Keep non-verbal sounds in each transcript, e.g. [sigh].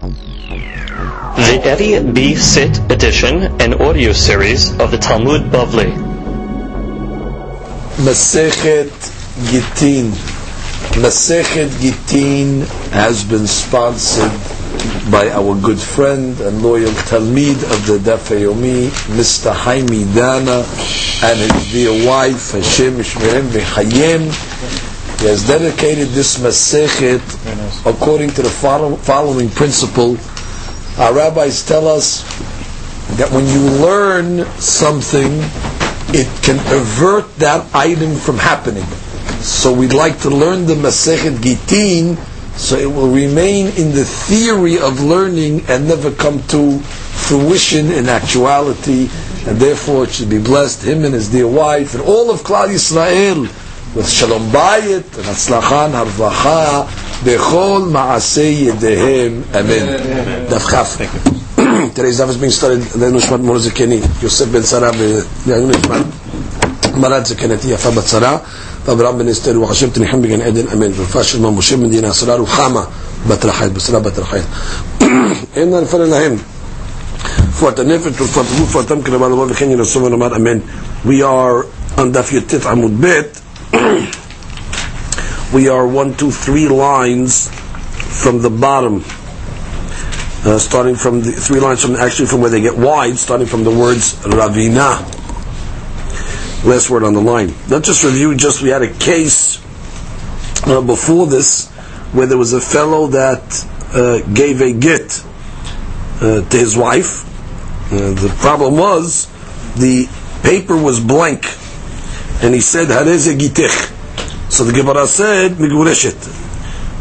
The Eddie B. Sit edition and audio series of the Talmud Bavli. Masechet Gittin. Masechet Gittin has been sponsored by our good friend and loyal Talmid of the Daf Yomi, Mr. Haimi Dana, and his dear wife, Hashem Ishmael Mechayim. He has dedicated this Masechet according to the follow- following principle. Our rabbis tell us that when you learn something, it can avert that item from happening. So we'd like to learn the Masechet Gittin so it will remain in the theory of learning and never come to fruition in actuality, and therefore it should be blessed, him and his dear wife, and all of Klal Yisrael, with Shalom Bayit, and Atzlachan, Harvacha, Bechol Maaseh Yedehem, Amen. Daf Chaf. Today's daf is being studied, the Nushmat Morzekeni, Yosef Ben Sarah, the Nushmat, Marat Zekeneti, Yafa Batzara, ואברהם בן אסתר וחשב תניחם בגן עדן אמן ורפא של משה מדינה סרה רוחמה בת רחל בשרה בת רחל אין נפל להם רפואת הנפש ורפואת הגוף ורפואתם כרבה לבוא וכן ינסו ונאמר אמן we are on דף י"ט עמוד ב' [clears throat] we are one, two, three lines from the bottom uh, starting from the three lines from actually from where they get wide starting from the words Ravina last word on the line. Let's just review. Just we had a case uh, before this where there was a fellow that uh, gave a get uh, to his wife. Uh, the problem was the paper was blank, and he said "Hareze gitich." So the Gemara said "Migureshet."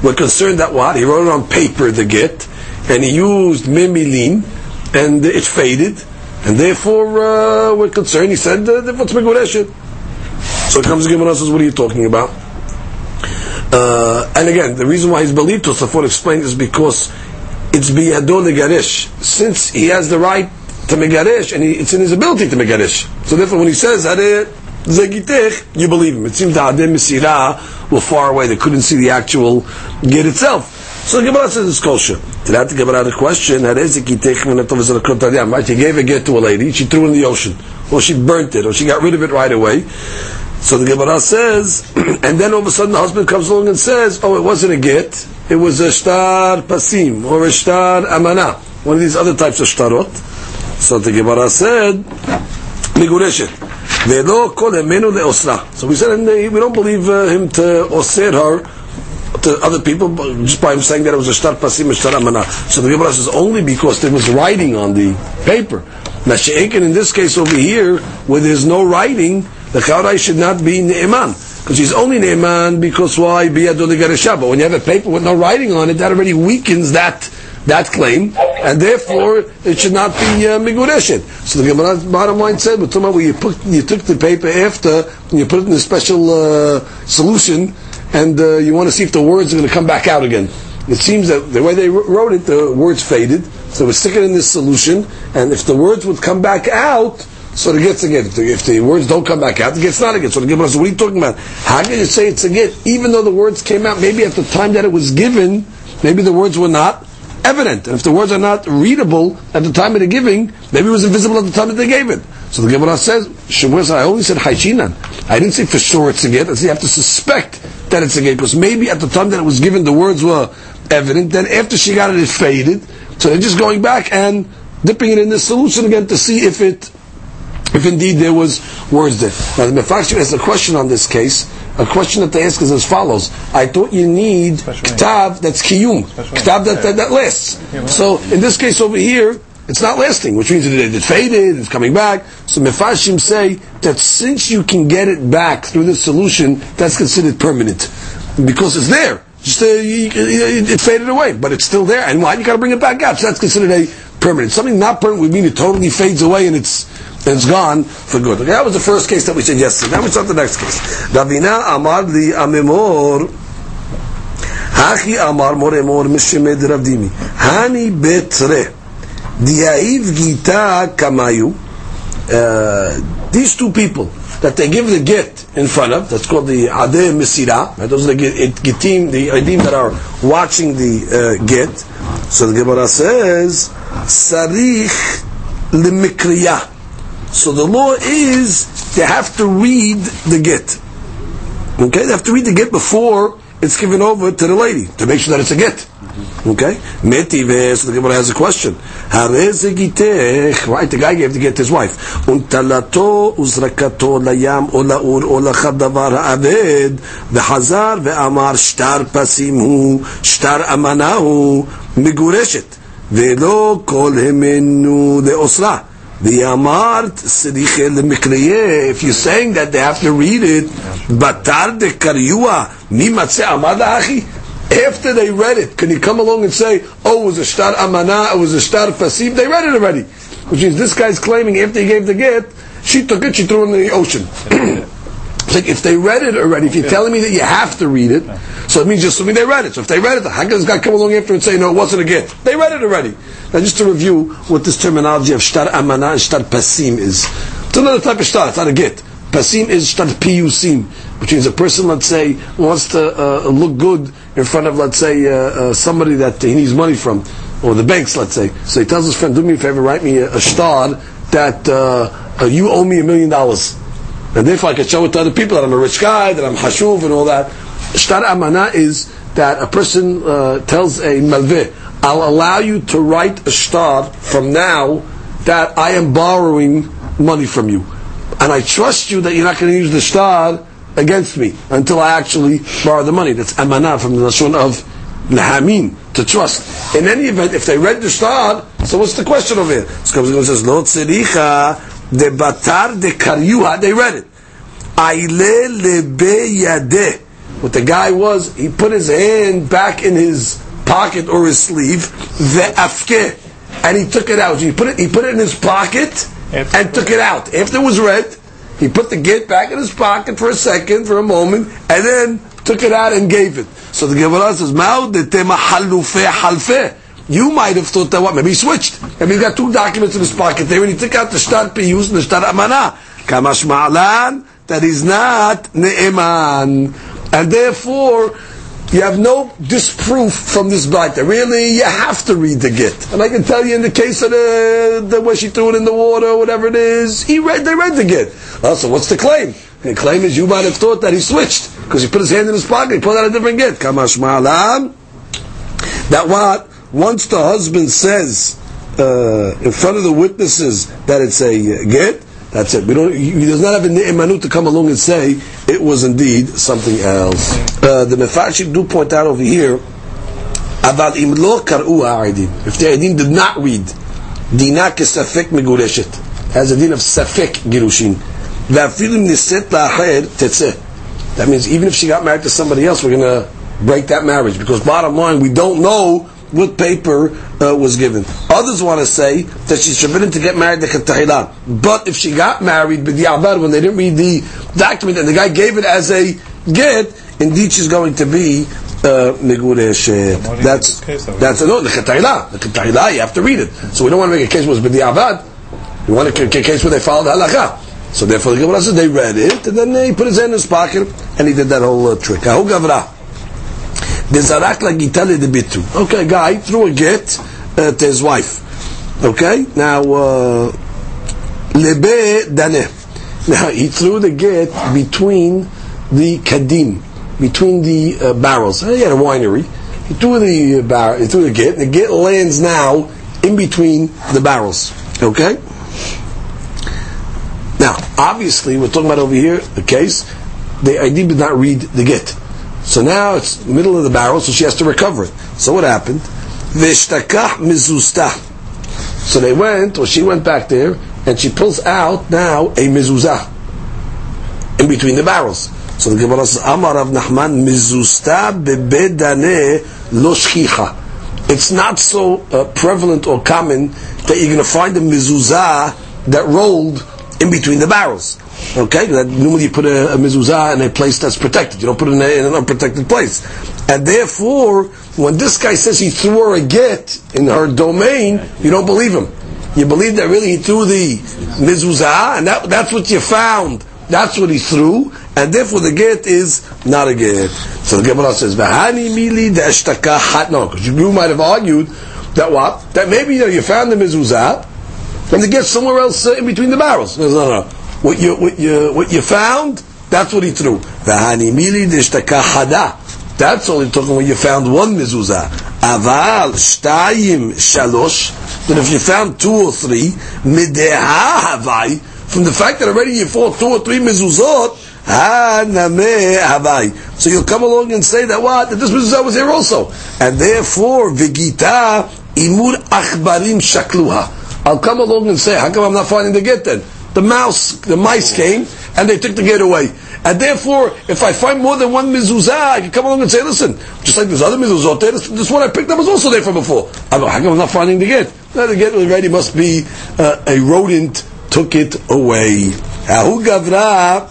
We're concerned that what he wrote it on paper the get, and he used mimilin, and it faded. And therefore, uh, we're concerned. He said, uh, therefore it's Megureshet. So it comes to Gemara says, what are you talking about? Uh, and again, the reason why he's believed to Safon explained is because it's biyadol legarish. Since he has the right to megarish, and he, it's in his ability to megarish. So therefore, when he says, zegitech, you believe him. It seems the Adem Mesirah were far away. They couldn't see the actual get itself. So the Gemara says it's kosher. To that the Gemara had a question, right? She gave a get to a lady, she threw it in the ocean, or she burnt it, or she got rid of it right away. So the Gemara says, [clears throat] and then all of a sudden the husband comes along and says, oh, it wasn't a get, it was a shtar pasim, or a shtar amana, one of these other types of shtarot. So the Gemara said, migureshet. Ve'lo kol emenu le'osra. So we said, and we don't believe uh, him to oser her, to other people just by him saying that it was a shtar pasim, shtar amana. So the Gemara says only because there was writing on the paper. Now she'ekin in this case over here, where there's no writing, the chaurai should not be ne'eman. Because he's only ne'eman because why? But when you have a paper with no writing on it, that already weakens that that claim, and therefore it should not be uh. So the Gemara's bottom line said, but where you, put, you took the paper after, and you put it in a special uh, solution, and uh, you want to see if the words are going to come back out again. It seems that the way they wrote it, the words faded, so we stick it in this solution, and if the words would come back out, so it gets again. If the, words don't come back out, it gets not again. So the Gemara says, what are you talking about? How can you say it's a? Even though the words came out, maybe at the time that it was given, maybe the words were not evident. And if the words are not readable at the time of the giving, maybe it was invisible at the time that they gave it. So the Gemara says, I only said Haishinan. I didn't say for sure it's a get. I said you have to suspect that it's a get. Because maybe at the time that it was given, the words were evident. Then after she got it, it faded. So they're just going back and dipping it in the solution again to see if it, if indeed there was words there. Now the Mefakshim has a question on this case. A question that they ask is as follows: I thought you need ktav that's kiyum, ktav that, that, that lasts. So in this case over here, it's not lasting, which means it, it faded, it's coming back. So Mefashim say that since you can get it back through the solution, that's considered permanent because it's there. Just uh, it, it faded away, but it's still there. And why you got to bring it back out? So that's considered a permanent. Something not permanent would mean it totally fades away and it's it's gone for good. Okay, that was the first case that we said yesterday. Now we start the next case. Ravina Amar li Amemor Hachi Amar Moremor Mishemed Ravdimi Hani Betre Diaiv Gita Kamayu These two people that they give the get in front of, that's called the Adeh Mesira, those are the Gittim, the Edim that are watching the uh, get, So the Gemara says, Sarich limikriya. So the law is they have to read the get. Okay, they have to read the get before it's given over to the lady to make sure that it's a get. Okay? Metive, so the Gemara has a question. Right, the guy gave the get to his wife. Untalato uzrakato layam o la'ur o lachad davar ha'aved v'hazar ve'amar shtar pasim hu shtar amana hu migureshet ve'lo kol hemenu de'osra amart sediche lemikriye. If you're saying that they have to read it, batar de karyua mi matze amada achi. After they read it, can you come along and say, "Oh, it was a shtar amana, it was a shtar pasim"? They read it already, which means this guy's claiming after he gave the get, she took it, she threw it in the ocean. [clears throat] Like if they read it already, if you're telling me that you have to read it, so it means just assuming they read it. So if they read it, how can this guy come along after and say, no, it wasn't a gift? They read it already. Now just to review what this terminology of shtar amana and shtar pasim is. It's another type of shtar, it's not a get. Pasim is shtar piyusim, which means a person, let's say, wants to uh, look good in front of, let's say, uh, uh, somebody that he needs money from, or the banks, let's say. So he tells his friend, do me a favor, write me a, a shtar that uh, uh, you owe me a million dollars. And therefore I can show it to other people that I'm a rich guy, that I'm hashuv and all that. Shtar amana is that a person uh, tells a malveh, I'll allow you to write a shtar from now that I am borrowing money from you. And I trust you that you're not going to use the shtar against me until I actually borrow the money. That's amana from the nashon of lahamin, to trust. In any event, if they read the shtar, so what's the question over here? So it says, the batar de karyuha, they read it. Aile lebe yadeh. What the guy was, he put his hand back in his pocket or his sleeve, the afke, and he took it out. He put it, he put it in his pocket and took it out. After it was read, he put the get back in his pocket for a second, for a moment, and then took it out and gave it. So the Gemara says, "Ma'u de tema halufe halfe." You might have thought that what? Maybe he switched. Maybe he got two documents in his pocket there and he took out the shtar piyus and the shtar amana. Kamash ma'alan, that is not ne'eman. And therefore, you have no disproof from this That Really, you have to read the get. And I can tell you in the case of the, the where she threw it in the water, whatever it is, he read, they read the get. Also, oh, what's the claim? The claim is you might have thought that he switched because he put his hand in his pocket, he pulled out a different get. Kamash ma'alan. That what? Once the husband says uh, in front of the witnesses that it's a get, that's it. We don't. He does not have a ne'emanu to come along and say it was indeed something else. Uh, the mefarshim do point out over here about imlo karu ha'adim. If the adim did not read, dina kesafek megureshet has a din of safek girushin. That means even if she got married to somebody else, we're going to break that marriage because bottom line, we don't know what paper uh, was given. Others want to say that she's forbidden to get married to. But if she got married with b'di'abad when they didn't read the document and the guy gave it as a get, indeed she's going to be uh, That's that's no the Katahilah. The Katahilah you have to read it. So we don't want to make a case where it's b'di'abad. We want to make a case where they followed halakha. So therefore the Gemara says they read it and then he put his hand in his pocket and he did that whole uh, trick. Dezarak la gitale de bitu. Okay, guy threw a get uh, to his wife. Okay, now uh, lebe dane. Now he threw the get between the kadim, between the uh, barrels. He had a winery. He threw the uh, bar, he threw the get. The get lands now in between the barrels. Okay. Now, obviously, we're talking about over here the case. The idea did not read the get. So now it's middle of the barrel, so she has to recover it. So what happened? Vishtakah mizusta. So they went, or she went back there, and she pulls out now a mezuzah in between the barrels. So the Gemara says, Amar of Nachman mizusta bebedane lo shchicha. It's not so uh, prevalent or common that you're going to find a mezuzah that rolled in between the barrels. Okay, that normally you put a, a mezuzah in a place that's protected. You don't put it in, a, in, an unprotected place. And therefore, when this guy says he threw her a get in her domain, you don't believe him. You believe that really he threw the mezuzah, and that, that's what you found. That's what he threw, and therefore the get is not a get. So the Gemara says, "V'hani mili de'eshtaka hat." No, because you might have argued That what? That maybe you, know, you found the mezuzah, and the get somewhere else uh, in between the barrels. No, no, no. What you, what you, what you found, that's what he threw. That's only talking when you found one mezuzah. Aval shtayim shalosh. But if you found two or three, mideha havai. From the fact that already you found two or three mezuzot, havai. So you'll come along and say that what? That this mezuzah was here also. And therefore, vigita imur achbarim shakluha. I'll come along and say, how come I'm not finding the get then? The mouse, the mice came and they took the get away. And therefore, if I find more than one mezuzah, I can come along and say, listen, just like this other mezuzah there, this, this, one I picked up was also there from before. I'm, how come I'm not finding the get? Now the get already must be uh, a rodent took it away. Ahu gavra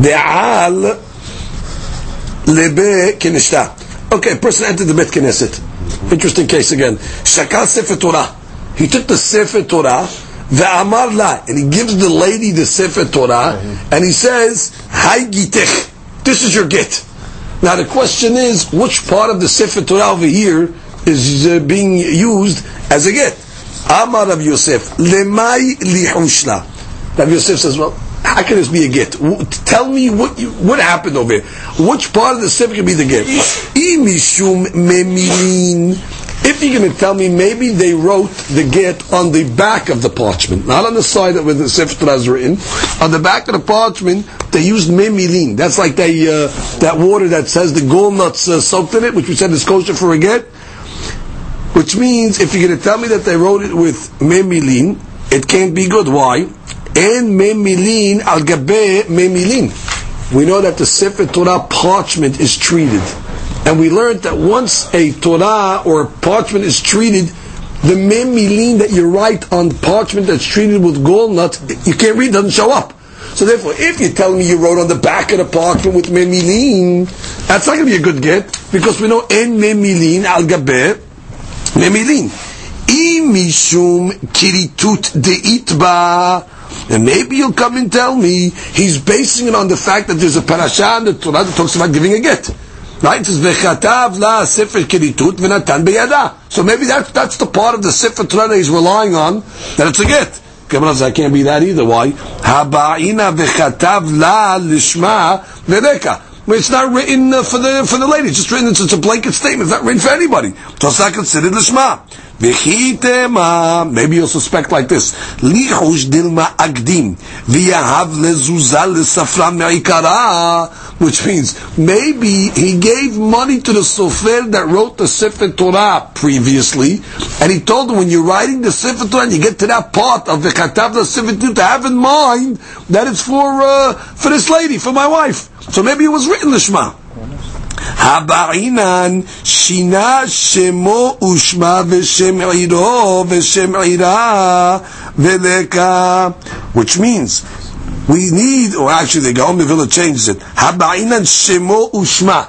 de'al lebe kinishta. Okay, person entered the Bet Knesset. Interesting case again. Shakal Sefer Torah. He took the Sefer Torah Ve'amar la, and he gives the lady the Sefer Torah, and he says, Hai gitech, this is your get. Now the question is, which part of the Sefer Torah over here is uh, being used as a get? Amar of Yosef, lemai lihushla. Rav Yosef says, well, how can this be a get? Tell me what you, what happened over here. Which part of the Sefer can be the get? [laughs] Imishum memilin if you're going to tell me maybe they wrote the get on the back of the parchment, not on the side where the Torah is written, on the back of the parchment they used memilin. That's like the, uh, that water that says the gall nuts uh, soaked in it, which we said is kosher for a get. Which means if you're going to tell me that they wrote it with memilin, it can't be good. Why? And memilin al gabe memilin. We know that the Sefer Torah parchment is treated. And we learned that once a Torah or a parchment is treated, the memilin that you write on parchment that's treated with gall nuts, you can't read, doesn't show up. So therefore, if you tell me you wrote on the back of the parchment with memilin, that's not going to be a good get, because we know en memilin al gabe memilin. Imishum kiritut deitba. And maybe you'll come and tell me he's basing it on the fact that there's a parasha in the Torah that talks about giving a get. Right? It says, la sefer kiritut v'natan beyada. So maybe that's, that's the part of the sefer Torah he's relying on, that it's a get. Gemara says, I can't be that either. Why? Haba'ina v'chatav la lishma v'reka. It's not written uh, for the for the lady. It's just written. It's, it's a blanket statement. It's not written for anybody. So it's not considered lishma. Maybe you'll suspect like this, lichush dilma agdim, v'yahav lezuzah lesafran me'ikara, which means maybe he gave money to the sofer that wrote the Sefer Torah previously, and he told him when you're writing the Sefer Torah and you get to that part of the Katav the Sefer Torah to have in mind that it's for uh, for this lady, for my wife. So maybe it was written the Shema. הבעינן שינה שמו ושמה ושם עירו ושם עירה ולקה which means we need or actually the Gaon Villa changes it הבעינן שמו ושמה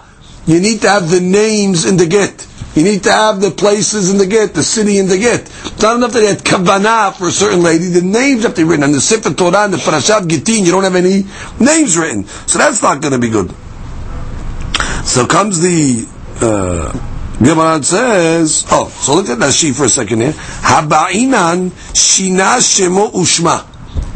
you need to have the names in the get you need to have the places in the get, the city in the get. It's not enough that they had kavanah for a certain lady. The names have to be written. On the Sefer Torah and the Parashat Gittin, you don't have any names written. So that's not going to be good. So comes the uh, Gemara says, oh, so look at that sheet for a second here. Haba'inan shina shemo ushma.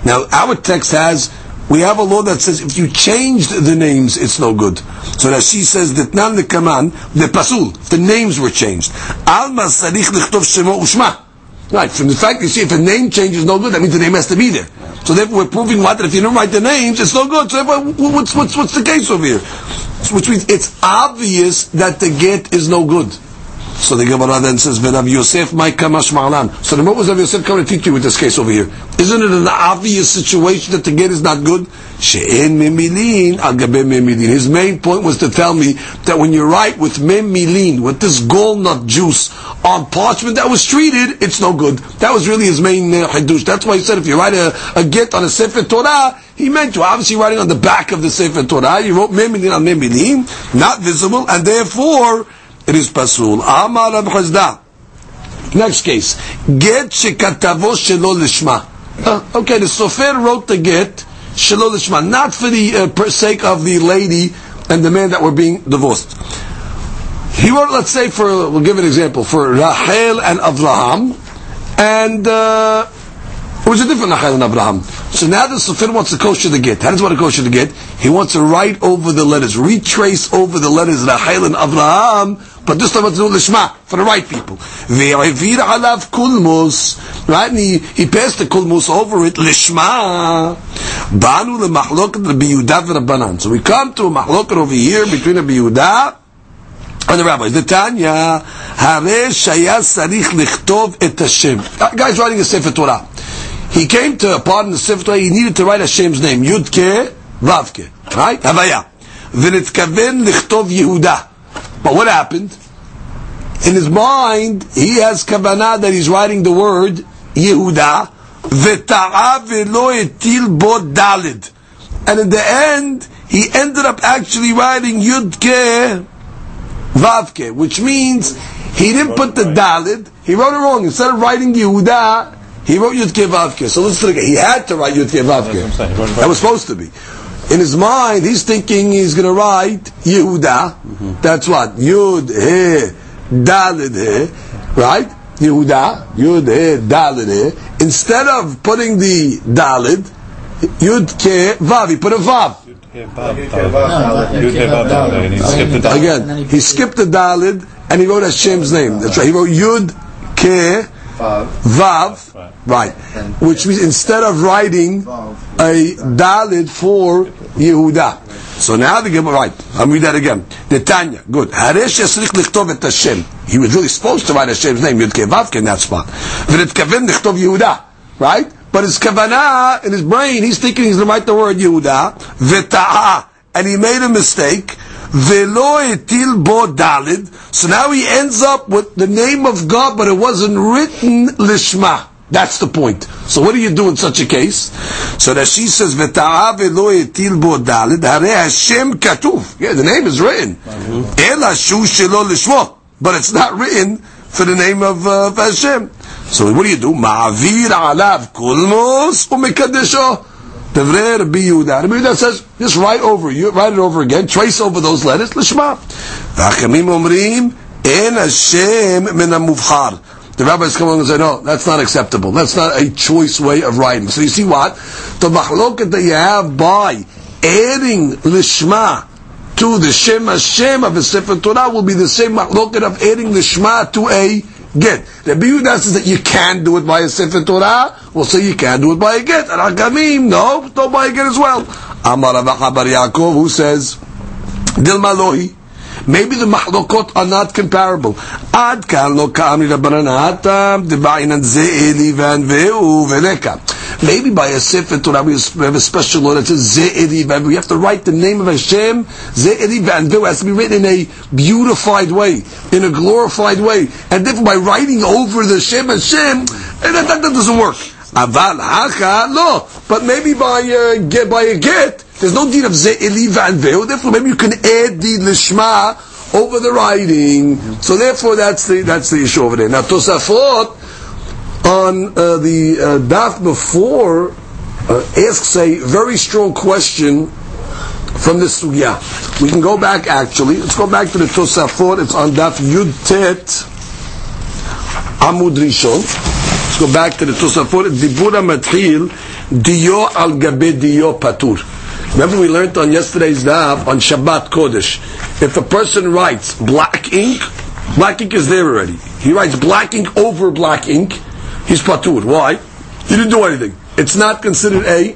Now our text has we have a law that says if you changed the names, it's no good. So that she says that nan the kaman the pasul. The names were changed. Al masarich lichtov shemo ushma. Right, from the fact you see if a name changes no good, that means the name has to be there. So therefore we're proving what that if you don't write the names, it's no good. So what's, what's, what's the case over here? Which means it's obvious that the get is no good. So the Gemara then says, "V'Rav Yosef might kamashmarlan." So the what was Rav Yosef coming to teach you with this case over here? Isn't it an obvious situation that the get is not good? She'en memilin al memilin. His main point was to tell me that when you write with memilin, with this gallnut juice on parchment that was treated, it's no good. That was really his main uh. That's why he said if you write a, a get on a sefer Torah, he meant you obviously writing on the back of the sefer Torah. You wrote memilin on memilin, not visible, and therefore it is pasul. Amar Rab Chazda. Next case. Get shekatavo shelo lishma. Uh, okay, the sofer wrote the get shelo lishma, not for the uh, sake of the lady and the man that were being divorced. he wrote, let's say, for we'll give an example for Rahel and Avraham, and uh, it was a different Rahel and Avraham. So now the sofer wants to kosher the get. How does he want to kosher the get? He wants to write over the letters, retrace over the letters Rahel and Avraham, but this time it's do lishma for the right people. Ve'avir alav kulmus, right? And he, he passed the kulmus over it lishma. Banu lemachloket Rabbi Yehuda v'Rabbanan. So we come to a mahloket over here between Rabbi Yehuda and the rabbis. The Tanya, Hare Shaya Sarich Lichtov Et Hashem. Guy's writing a Sefer Torah. He came to a part in the Sefer Torah, he needed to write Hashem's name. Yudke, Vavke. Right? Havaya. ונתכוון לכתוב יהודה. But what happened? In his mind, he has kavanah that he's writing the word Yehuda, v'ta'a v'lo etil bo dalid. And in the end, he ended up actually writing Yudke Vavke, which means he didn't put the Dalid, he wrote it wrong. Instead of writing Yehuda, he wrote Yudke Vavke. So let's look at He had to write Yudke Vavke. That was supposed to be. In his mind, he's thinking he's going to write Yehuda. Mm-hmm. That's what? Yud, He, Dalid, He. Right? Yehuda, Yud, He, Dalid, He. Instead of putting the Dalid, Yud, Ke, Vav, he put a Vav. Again, he skipped the Dalid and he wrote Hashem's name. That's right. He wrote Yud, Ke, Vav, right. Which means instead of writing a Dalid for Yehuda. So now the Gemara, right, I'll read that again. Netanya, good. Haresh yasrich lichtov et Hashem. He was really supposed to write Hashem's name, Yud Ke Vav in that spot. V'nitkaven lichtov Yehuda, right? But his kavanah, in his brain, he's thinking he's going to write the word Yehuda, v'ta'a, and he made a mistake, velo etil bo dalid, so now he ends up with the name of God, but it wasn't written lishma. That's the point. So what do you do in such a case? So that she says, "V'ta'a velo etil bo dalid, hare Hashem katuv." Yeah, the name is written. Shelo but it's not written for the name of uh, Hashem. So what do you do? Ma'avir alav kulmos umekadesho. Devre Rabbi Yehuda. Rabbi Yehuda says, just write over, you write it over again, trace over those letters, lishma. V'achamim omrim, en Hashem min The rabbis come along and say, no, that's not acceptable. That's not a choice way of writing. So you see what? The machloket that you have by adding lishma to the Shem Hashem of a Sefer Torah will be the same machloket of adding the Shema to a get. The Yehuda says that you can do it by a Sefer Torah. We'll say you can do it by a get. And Hakamim, no, don't buy a get as well. Amar Bar Yaakov, who says, Dilma Lohi. Maybe the mahlokot are not comparable. Ad ze'eli ve'u. Maybe by a Sefer Torah we have a special law that says Ze'eri van We have to write the name of Hashem, Ze'eri van It has to be written in a beautified way, in a glorified way. And therefore by writing over the Shem Hashem, that, that, that doesn't work. Aval haka, no. But maybe by, uh, get, by a get, there's no deed of Ze'eli van Therefore maybe you can add the Lishma over the writing. So therefore, that's the that's the issue over there. Now Tosafot on uh, the uh, daf before uh, asks a very strong question from this sugya. We can go back actually. Let's go back to the Tosafot. It's on daf Yud Tet Amud Rishon. Let's go back to the Tosafot. Dibura Matril Dio al Gabe Dio Patur. Remember we learned on yesterday's daf on Shabbat Kodesh. If a person writes black ink, black ink is there already. He writes black ink over black ink, he's patur. Why? He didn't do anything. It's not considered a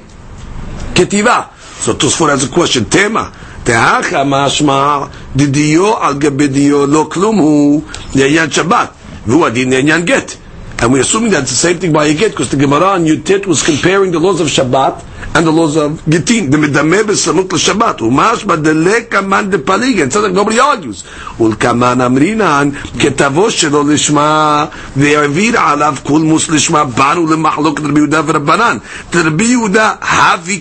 ketiva. So Tosfot has a question. Tema. Mashma didiyo al gabidiyo lo klum hu Shabbat. V'hu adin yayan get. And we're assuming that's the same thing by a get, because the Gemara on Yutit was comparing the laws of Shabbat and the laws of Gittin. The Medameh b'samut l'Shabbat. Umash b'delek kaman de palig. And so that nobody argues. Ulkaman amrinan ketavo shelo lishma ve'avir alav kul mus lishma banu lemachlok Rabbi Yehuda v'Rabbanan. Rabbi Yehuda havi.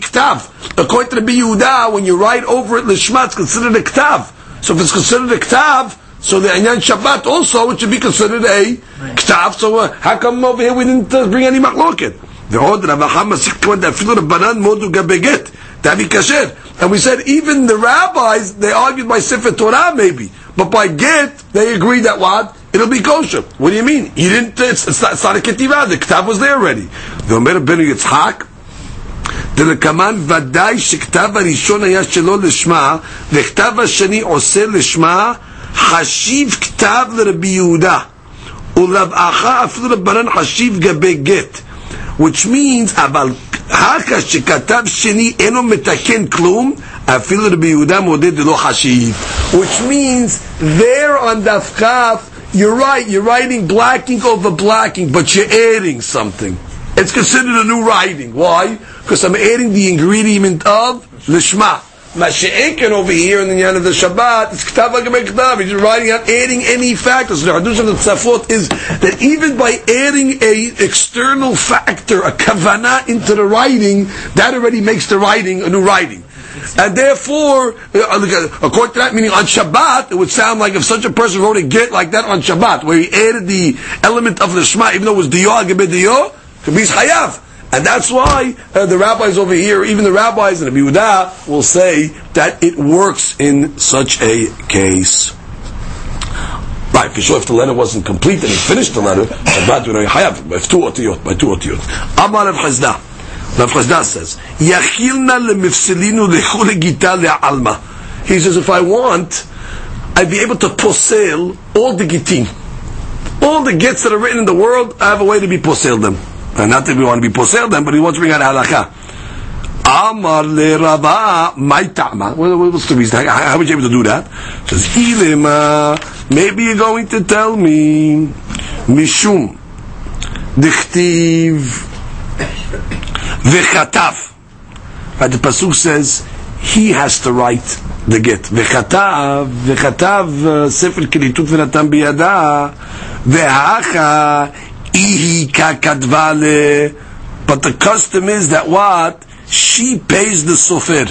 According to Rabbi Yehuda, when you write over it lishma, it's considered a ktav. So if it's considered a ktav, so the Anyan Shabbat also, it should be considered a ktav. So uh, how come over here we didn't uh, bring any machloket? ועוד רב החמא סיכון אפילו רבנן מודו גבגת, תביא כשר. And we said even the rabbis, they argued by Sefer Torah maybe, But by get, they agreed that what? It'll be kosher. What do you mean? You didn't, it's, it's, not, it's not a ketiva, the ktav was there already. The Omer ben Yitzhak, דלקמן ודאי שכתב הראשון היה שלא לשמה, וכתב השני עושה לשמה, חשיב כתב לרבי יהודה. ולרבעך אפילו רבנן חשיב גבי גט. Which means, אבל אחר שכתב שני אינו מתקן כלום, אפילו רבי יהודה מודד דלא חשיב. Which means, there on דף כף, you're right, you're writing blacking over blacking, but you're adding something. It's considered a new writing. Why? Because I'm adding the ingredient of lishma. Mashi'ekin over here in the end of the Shabbat, it's ktav ktav. He's writing out, adding any factors. The Hadush of the Tosafot is that even by adding a external factor, a kavana into the writing, that already makes the writing a new writing. And therefore, uh, according to that, meaning on Shabbat, it would sound like if such a person wrote a get like that on Shabbat, where he added the element of the Shema, even though it was diyah, gebed diyah, could be chayav. And that's why uh, the rabbis over here, even the rabbis in the Biudah, will say that it works in such a case. Right, for sure, if the letter wasn't complete and he finished the letter, would have two otiyot, by two otiyot. Amar Rav Chazda. Rav Chazda says, Yachilna lemifsilinu lechule gita le'alma. He says, if I want, I'd be able to posel all the gitim. All the gets that are written in the world, I have a way to be posel them. And not that we want to be posel them, but he wants to bring out halakha. Amar le Rava, my ta'ma. What's the reason? How, how would you able to do that? Says, Hilema, maybe you're going to tell me, Mishum, Dichtiv, Vechatav. Right, the Pasuk says, he has to write the get. Vechatav, Vechatav, uh, Sefer Kilitut Venatam Biyada, Vehacha, but the custom is that what? She pays the sofer.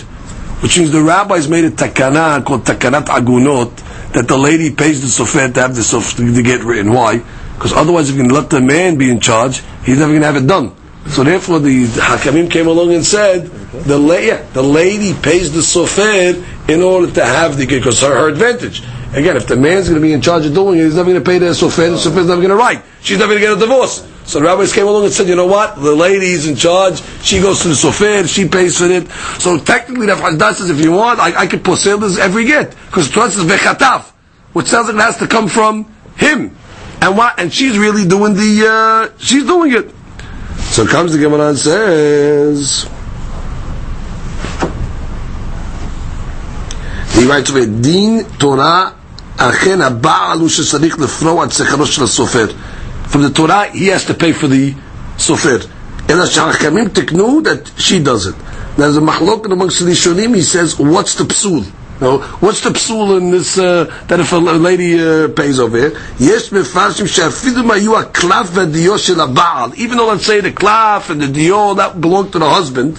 Which means the rabbis made a takana called takanat agunot, that the lady pays the sofer to have the sofer to get written. Why? Because otherwise if you can let the man be in charge, he's never going to have it done. So therefore the Hakamim came along and said, the, la- the lady pays the sofer in order to have the, because her, her advantage. Again, if the man's going to be in charge of doing it, he's never going to pay the sofer, the sofer's never going to write. She's never going to get a divorce. So the rabbis came along and said, you know what? The lady's in charge. She goes to the sofer. She pays for it. So technically, Rav Hazdah says, if you want, I, I could posel this every get. Because Torah says vechatav, which sounds like it has to come from him. And what? And she's really doing the, uh, she's doing it. So comes the Gemara and says, he writes over Din Torah אכן הבעל הוא שצריך לפרוע את שכרו של הסופר. From the Torah, he has to pay for the סופר. אלא שהחכמים תקנו that she does it. There's a מחלוקת amongst the Rishonim, he says, what's the psul? No, what's the psul in this, uh, that if a lady uh, pays over here? יש מפרשים שאפילו אם היו הקלף והדיו של הבעל, even though let's say the klaf and the dio, that belonged to the husband,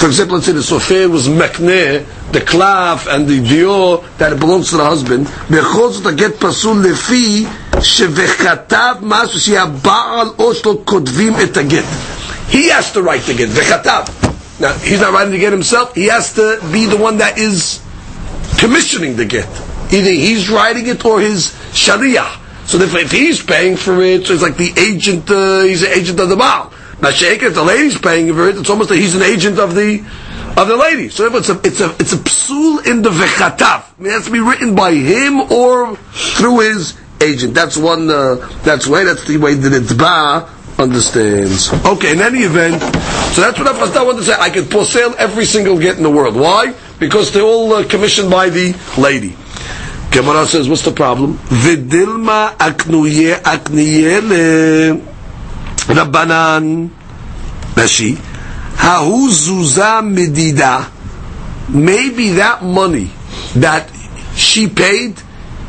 for example, let's say the sofer was mekneh, the klav and the dior that belongs to the husband. בכל זאת הגט פסול לפי שבכתב משהו שהבעל או שלו כותבים את הגט. He has to write the get, vechatav. Now, he's not writing the get himself, he has to be the one that is commissioning the get. Either he's writing it or his sharia. So if, if he's paying for it, so it's like the agent, uh, he's an agent of the Baal. Mashayik, if the lady's paying for it, it's almost like he's an agent of the of the lady. So if it's a it's a it's a psul in the mean, it has to be written by him or through his agent. That's one. Uh, that's way. That's the way that it's ba understands. Okay. In any event, so that's what I want to say. I could posel every single get in the world. Why? Because they're all uh, commissioned by the lady. Gemara says, what's the problem? Vidilma aknuye akniyele. Rabbanan Rashi, Hahu Zuza Medida. Maybe that money that she paid,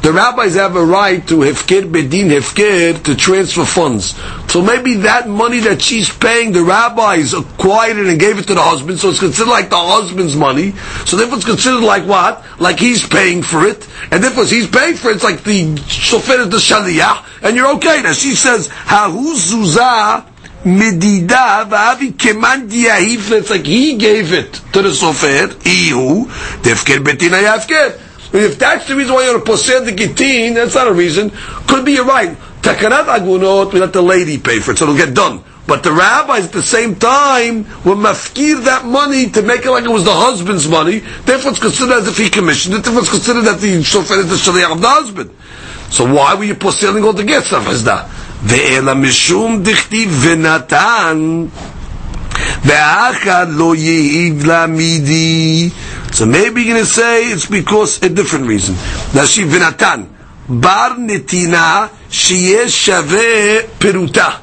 the rabbis have a right to hefker bedin hefker to transfer funds. So maybe that money that she's paying, the rabbis acquired it and gave it to the husband, so it's considered like the husband's money. So therefore it's considered like what? Like he's paying for it. And therefore he's paying for it, it's like the sofer the shaliyah, and you're okay. Now she says, Hahu zuzah medida v'avi keman. It's like he gave it to the sofer. Ihu defker betina yafker. If that's the reason why you're a posel the gitin, that's not a reason. Could be you're right. Takanat agunot, we let the lady pay for it, so it'll get done. But the rabbis at the same time were mafkir that money to make it like it was the husband's money. Therefore it's considered as if he commissioned it. Therefore it's considered that the sofer is the shaliach of the husband. So why were you poseling all the gifts of Hizdah? Ve'ela mishum dichti v'natan So maybe you're going to say it's because a different reason. Nashi v'natan bar netina shiyesh shaveh peruta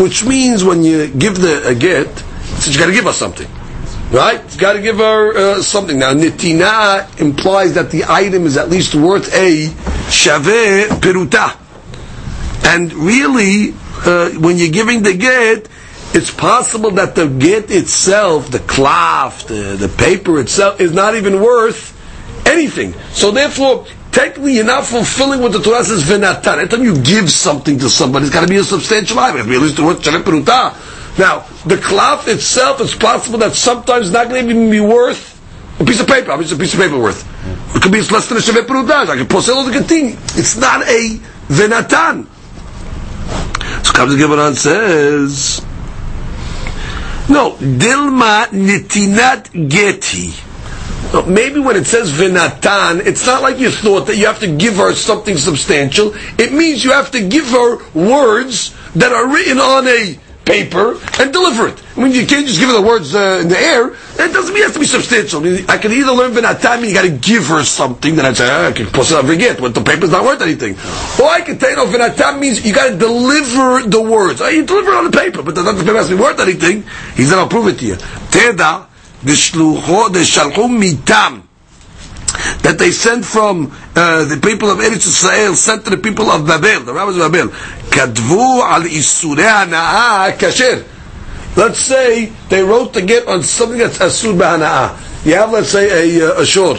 which means when you give the a get, you got to give us something, right? You got to give her uh, something. Now, nitina implies that the item is at least worth a shaveh peruta, and really, uh, when you're giving the get, it's possible that the get itself, the cloth, the, the paper itself, is not even worth anything. So therefore, technically you're not fulfilling what the Torah says v'natan. Anytime you give something to somebody, it's got to be a substantial item. It's to be at least worth. Now, the cloth itself, it's possible that sometimes it's not going to even be worth a piece of paper. How much is a piece of paper worth? It could be less than a shevet peruta. Like a posel the thing. It's not a v'natan. So comes the Gemara says, no, dilma nitinat geti maybe when it says vinatan, it's not like you thought that you have to give her something substantial. It means you have to give her words that are written on a paper and deliver it. I mean, you can't just give her the words uh, in the air. That doesn't mean it has to be substantial. I, mean, I can either learn vinatan, you got to give her something that I say, ah, I can post it on forget, but the paper's not worth anything. Or I can tell you, no, vinatan means you got to deliver the words. Oh, you deliver it on the paper, but the, paper has to be worth anything. He said, I'll prove it to you. Teda, mitam that they sent from uh, the people of Eretz Israel sent to the people of Babel, the rabbis of Babel. Kadvu al isurei hana'ah kasher. Let's say they wrote the get on something that's asur b'hana'ah. You have, let's say, a, uh, a shor.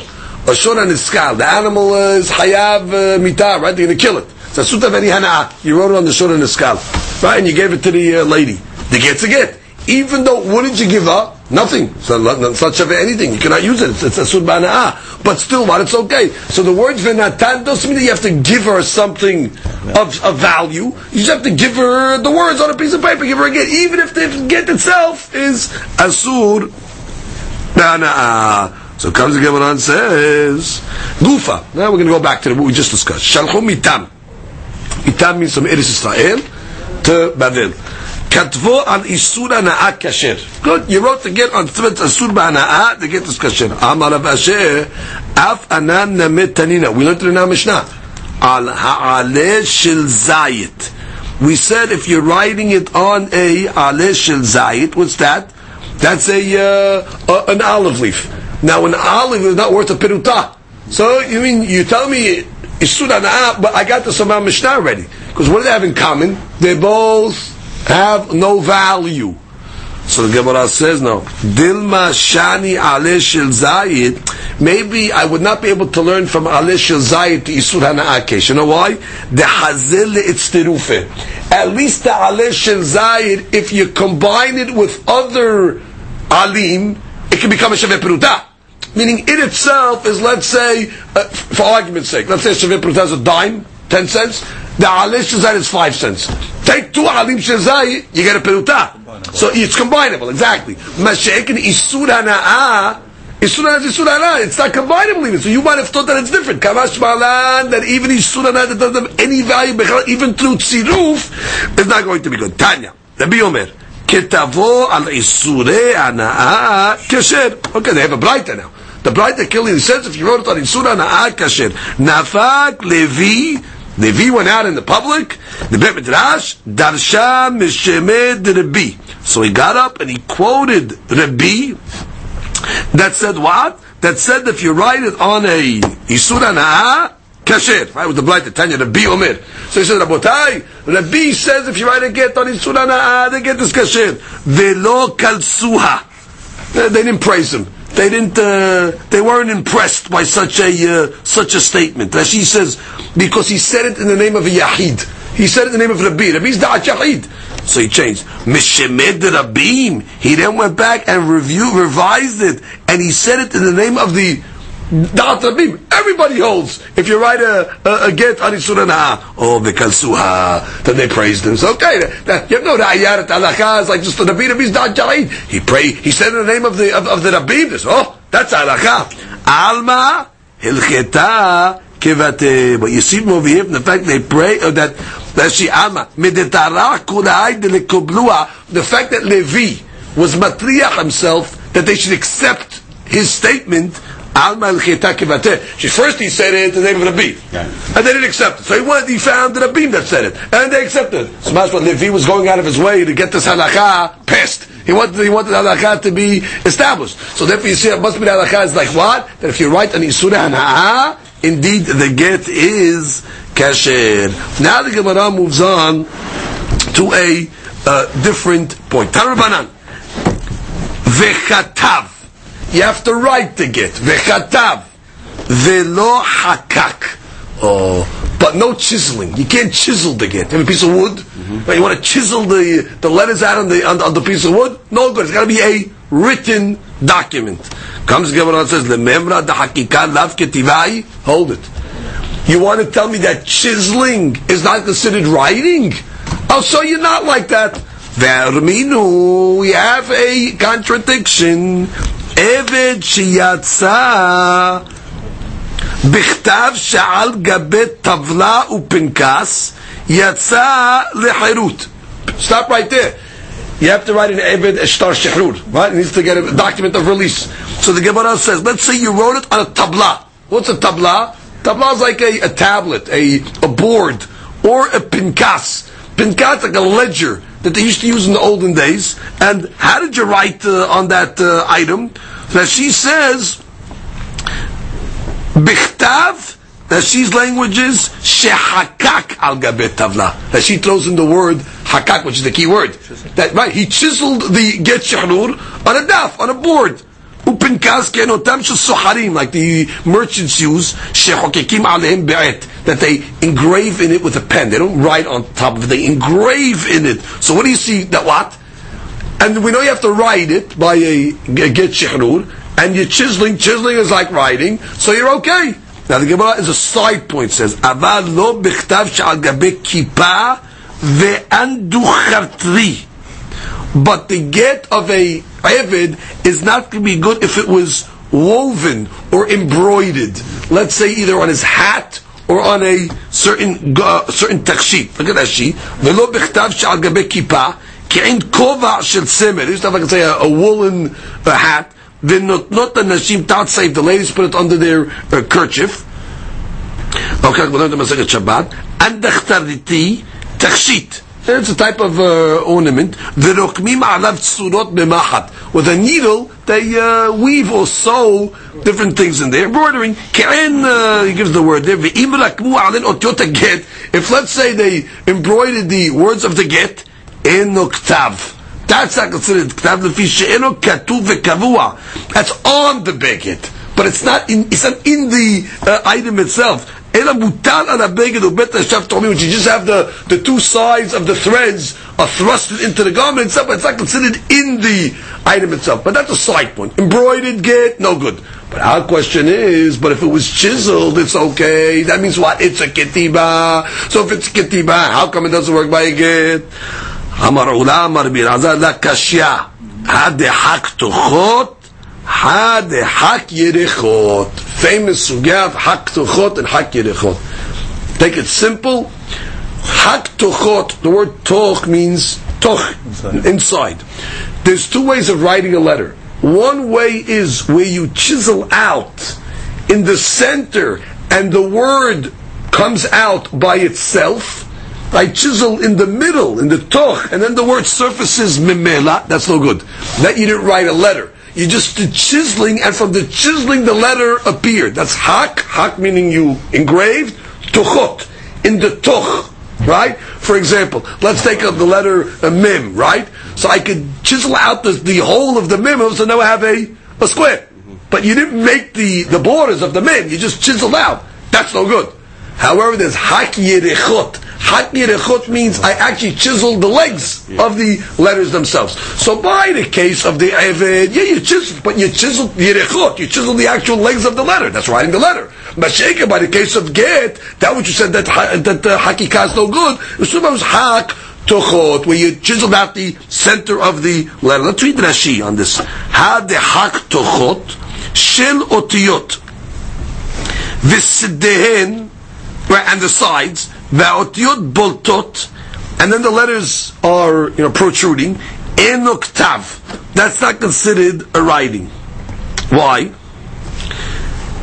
A shor on his skull. The animal is hayav uh, mitar, right? They're going to kill it. It's asur hana'ah. You wrote it on the shor on his skull. Right? And you gave it to the uh, lady. The get's a get. Even though, what did you give up? Nothing. It's not shave anything. You cannot use it. It's, it's a surbana'a. But still, what? It's okay. So the word v'natan doesn't mean that you have to give her something of, of value. You just have to give her the words on a piece of paper. Give her a get, even if the get itself is asur bana'a. So comes the and says, Gufa. Now we're going to go back to what we just discussed. Shalchum mitam. Mitam means from Eretz Israel to Babel. Katvo al isur hana'ah kasher. Good. You wrote the get on tzvet asur ba'hana'ah, the get is kasher. Amar Rav Asher, af anan namet tanina. We learned it in our Mishnah. Al ha'aleh shel zayit. We said if you're writing it on a aleh shel zayit, what's that? That's a, uh, an olive leaf. Now an olive is not worth a peruta. So you mean you tell me isur hana'ah, but I got this from our Mishnah already. Because what do they have in common? They both have no value. So the Gemara says no. Dilma shani ale shel zayit. Maybe I would not be able to learn from ale shel zayit to isur hana'akesh. You know why? The hazel itzterufe. At least the ale shel zayit, if you combine it with other alim, it can become a sheve peruta. Meaning it itself is, let's say, uh, for argument's sake, let's say sheve peruta is a dime, ten cents the alif shazai is five cents. Take two alim shazai, you get a peruta. So it's combinable, exactly. Mashaikin isur hana'a, isur hana'a is isur hana'a. It's not combinable even. So you might have thought that it's different. Kamash malan, that even isur hana'a that doesn't have any value, even through tziruf, is not going to be good. Tanya, Rabbi Omer. כתבוא al isure הנאה כשר. Okay, they have a braita now. The braita killing says if you wrote it on איסור naa כשר. nafak Levi. Levi went out in the public, the Bet Midrash, Darsha Mishemed Rabbi. So he got up and he quoted Rabbi that said what? That said if you write it on a Isura Na'a, kasher, right, with the blind Tanya, Rabbi Omer. So he said, Rabotai, Rabbi says if you write a get on Isura Na'a, the get is kasher. Velo kalsuha. They didn't praise him they didn't uh, they weren't impressed by such a uh, such a statement. Rashi says because he said it in the name of a yahid. He said it in the name of Rabbi. Rabbi's da'at yahid. So he changed. Mishemed Rabbim. He then went back and review, revised it, and he said it in the name of the Da'at Rabim. Everybody holds. If you write a, a, a get on Isurana, oh, Bekalsuha, then they praise him. So, okay, that, you know, the Ayat Alakha is like just the Rabbi Rabbi's Da'at Jalid. He prayed, he said in the name of the, of, of the Rabbim, this, oh, that's Alakha. Alma, Hilcheta, Kivate. But you see over here, the fact they pray, or that, that she Alma, Medetara Kulai de the fact that Levi was matriach himself, that they should accept his statement, She first he said it in the name of Rabbi, yeah. and they didn't accept it. So he went, he found the Rabbi that said it, and they accepted it. So much Levi was going out of his way to get this halakha passed. He wanted he wanted halakha to be established. So therefore you see, it must be the halakha is like what? That if you write an isura hana'ah, indeed the get is kasher. Now the Gemara moves on to a uh, different point. Tarabanan. Vechatav. You have to write the get. Vechatav. Velo hakak. Oh, but no chiseling. You can't chisel the get. You have a piece of wood. Mm-hmm. Right, you want to chisel the, the letters out on the, on, on the piece of wood? No good. It's got to be a written document. Comes Gemara and says, "Lememra da hakika lav ketivai." Hold it. You want to tell me that chiseling is not considered writing? Oh, so you're not like that. Verminu, we have a contradiction. עבד שיצא בכתב שעל גבי טבלה ופנקס יצא לחירות. Stop right there. You have to write an Eved Eshtar Shehrur, right? It needs to get a document of release. So the Gemara says, let's say you wrote it on a tabla. What's a tabla? Tabla is like a, a tablet, a, a board, or a pinkas. Pinkas like a ledger that they used to use in the olden days. And how did you write uh, on that uh, item? That she says, Bichtav, that she's language is shehakak al gabet tavla. That she throws in the word hakak, which is the key word. That right, he chiseled the get shahrur on a daf, on a board. Soharim, like the merchants use, that they engrave in it with a pen. They don't write on top of it, they engrave in it. So what do you see? That what? And we know you have to write it by a get shehrur, and you're chiseling. Chiseling is like writing, so you're okay. Now the Gemara is a side point. Says lo bichtav. But the get of a Eved is not going to be good if it was woven or embroidered. Let's say either on his hat or on a certain uh, certain tachshit. Look at that Velo bechtav she'al ke'in kova shel semer. You used to I say, a, a woolen hat. Then not not the nashim tat save the ladies put it under their uh, kerchief. Okay, we'll the Masechet Shabbat. And takshit. It's a type of uh, ornament. V'rokmim alav tsurot b'machat. With a needle, they uh, weave or sew different things in there. Embroidering. Ke'en, uh, he gives the word there. V'im rakmu alin otiot get. If, let's say, they embroidered the words of the get, in oktav. That's not considered ktav lefi she'eno katu ve'kavua. That's on the begit, But it's not in, it's not in the uh, item itself. Ela mutal ala beged ubeta shaf tomi, which you just have the, the two sides of the threads are thrusted into the garment itself, but it's not considered in the item itself. But that's a side point. Embroidered get no good. But our question is, but if it was chiseled, it's okay. That means what? It's a kitiba. So if it's kitiba how come it doesn't work by a get? Amar ulam, Amar bin la kashya. Hadehak had hak yerichot. Famous sugya hak tuchot and hak yerichot. Take it simple. Hak tuchot. The word toch means toch inside. inside. There's two ways of writing a letter. One way is where you chisel out in the center and the word comes out by itself. I chisel in the middle, in the toch, and then the word surfaces mimela. That's no good. That you didn't write a letter. You just did chiseling, and from the chiseling the letter appeared. That's hak, hak meaning you engraved, tuchot, in the tuch, right? For example, let's take up the letter uh, mim, right? So I could chisel out the, the whole of the mim, so now I have a, a square. But you didn't make the, the borders of the mim, you just chiseled out. That's no good. However, there's hak yerichot, Hak Yerechot means I actually chiseled the legs of the letters themselves. So by the case of the Eved, yeah, you chiseled, but you chiseled Yerechot, you chiseled the actual legs of the letter. That's writing the letter. Masheka, by the case of Get, that which you said that that uh, Hakika is no good. It was Hak tochot, where you chiseled out the center of the letter. Let's read Rashi on this. Had the hak tochot Shil otiyot v'sidehen, and the sides v'otiyot boltot, and then the letters are you know protruding. Enoktav. That's not considered a writing. Why?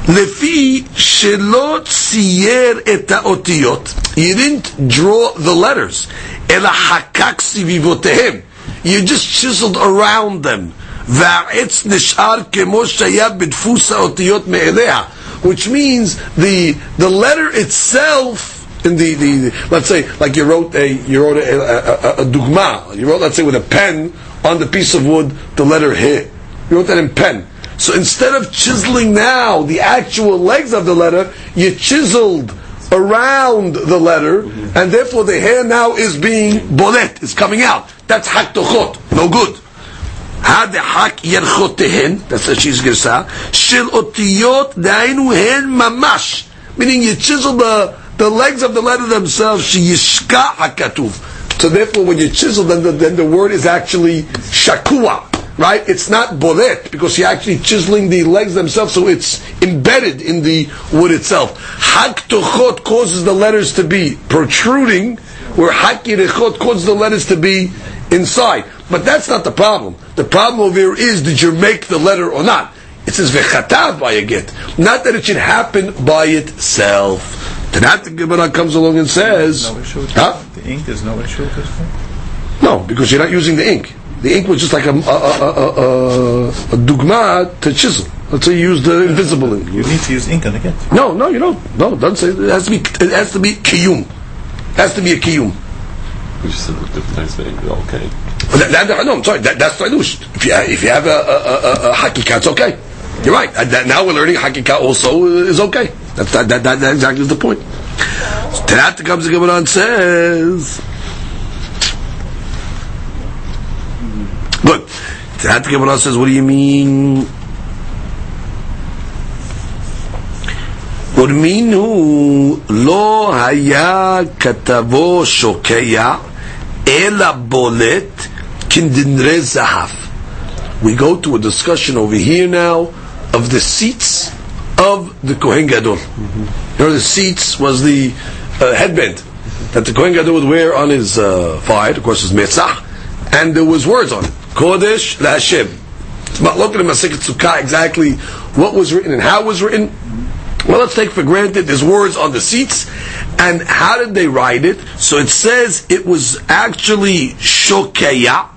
לפי שלא צייר את האותיות, you didn't draw the letters, אלא חקק סביבותיהם, you just chiseled around them, והעץ נשאר כמו שהיה בדפוס האותיות מאליה, which means the, the letter itself in the, the, let's say like you wrote a you wrote a, a, a, a dugma you wrote let's say with a pen on the piece of wood the letter he you wrote that in pen so instead of chiseling now the actual legs of the letter, you chiseled around the letter, mm-hmm. and therefore the hair now is being bolet, is coming out. That's hak tochot, no good. Had the hak yerchotehen, that's what she's girsa, shil otiyot dainu hen mamash, meaning you chisel the, the legs of the letter themselves, she yishka hakatuv. So therefore when you chisel, them, then the word is actually shakua right? It's not bolet because you're actually chiseling the legs themselves, so it's embedded in the wood itself. Hak tochot causes the letters to be protruding, where hak yirechot causes the letters to be inside. But that's not the problem. The problem over here is did you make the letter or not? It says vechatav by a get, not that it should happen by itself. To that the Gemara comes along and says, no issue huh? the ink. There's no issue with this thing. No, because you're not using the ink. The ink was just like a, a, a, a, a, a dugma to chisel. Let's say you use the invisible ink. You need to use ink on the get. No, no, you don't. No, it doesn't say. It has to be. It has to be kiyum. It has to be a kiyum. We just said look different things, but okay. That, that, that, no, I'm sorry. That, that's Tailush. If you if you have a, a, a, a hakika, it's okay. You're right. Uh, that, now we're learning hakika also is okay. That, that, that, that, that exactly is the point. So, Tanat comes the Gemara and says, Good. Tanat Gemara says, what do you mean? who lo היה כתבו שוקע, Ela בולט כדנרי זהב. We go to a discussion over here now of the tzitz of the Kohen Gadol. You know, the tzitz was the uh, headband that the Kohen Gadol would wear on his uh, forehead, of course, his mitzvah, and there was words on it. Kodesh LaHashem. It's about looking at Masechet Sukkah exactly what was written and how it was written. Well, let's take for granted there's words on the tzitz, and how did they write it? So it says it was actually shokeya.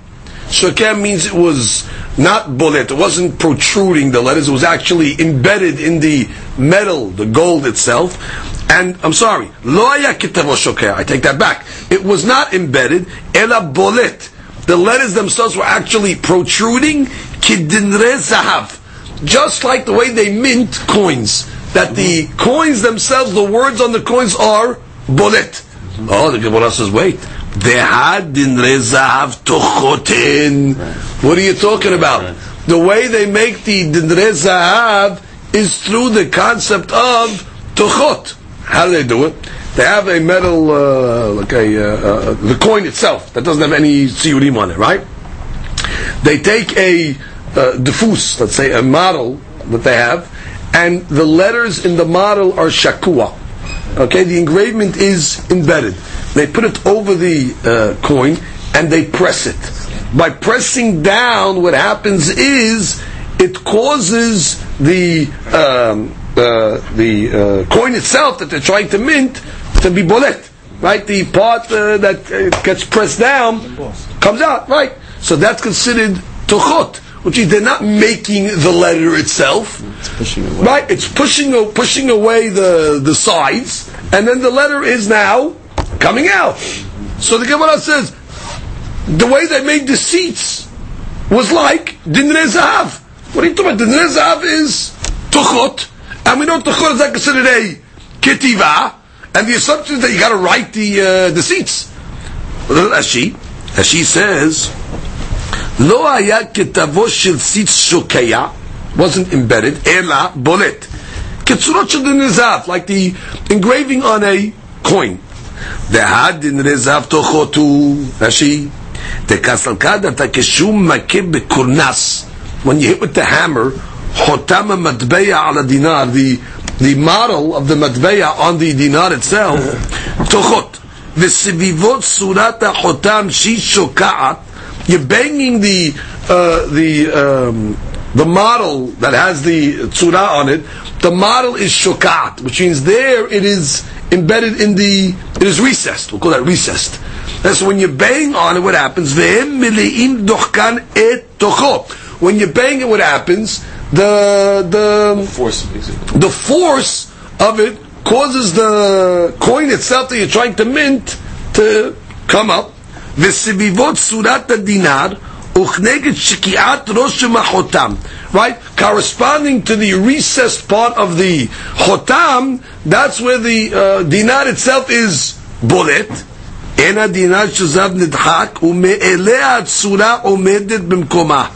Shokeya means it was not bolet, it wasn't protruding the letters, it was actually embedded in the metal, the gold itself. And I'm sorry, lo haya kitavo. I take that back. It was not embedded, ela bolet. The letters themselves were actually protruding, kidinre zahav. Just like the way they mint coins. That the coins themselves, the words on the coins are bolet. Oh, the Gemara says, wait. What are you talking about? The way they make the dinre zahav is through the concept of tochot. How do they do it? They have a metal, uh, like a, uh, uh, the coin itself that doesn't have any siyurim on it, right? They take a uh, diffuse, let's say a model that they have, and the letters in the model are shakua. Okay, the engravement is embedded. They put it over the uh, coin and they press it. By pressing down, what happens is it causes the um, uh, the uh, coin itself that they're trying to mint to be bolet, right? The part uh, that uh, gets pressed down comes out, right? So that's considered tochot, which is they're not making the letter itself, It's pushing away. right? It's pushing pushing away the the sides, and then the letter is now coming out. So the Gemara says the way they made the tzitz was like dinre zahav. What are you talking about? Dinre zahav is tuchot, and we know tuchot is not considered a ketiva, And the assumption is that you got to write the uh, the tzitz. As she, as she says, לא היה כתבו של ציץ שוקע, wasn't embedded, אלא בולט. כצורות של דין זהב, like the engraving on a coin. דהדין רזהב תוכותו, רש"י, דקסלקד אתה כשהוא מכה בקורנס, when you hit with the hammer, חותם המטבע על הדינר, the, the model of the מטבע on the dinar itself, תוכות. וסביבות צורת החותם שהיא שוקעת, you're banging the uh, the um, the model that has the tzura on it. The model is shokat, which means there it is embedded in the it is recessed. We'll call that recessed. That's when you bang on it. What happens? When you bang it, what happens? The the Force the force of it causes the coin itself that you're trying to mint to come up. וסביבות צורת הדינר וכנגד שקיעת ראש ומחותם Right, corresponding to the recessed part of the chotam, that's where the uh, dinar itself is bullet. Ena dinar shazav nidhak umeelea tsura omedet bimkoma.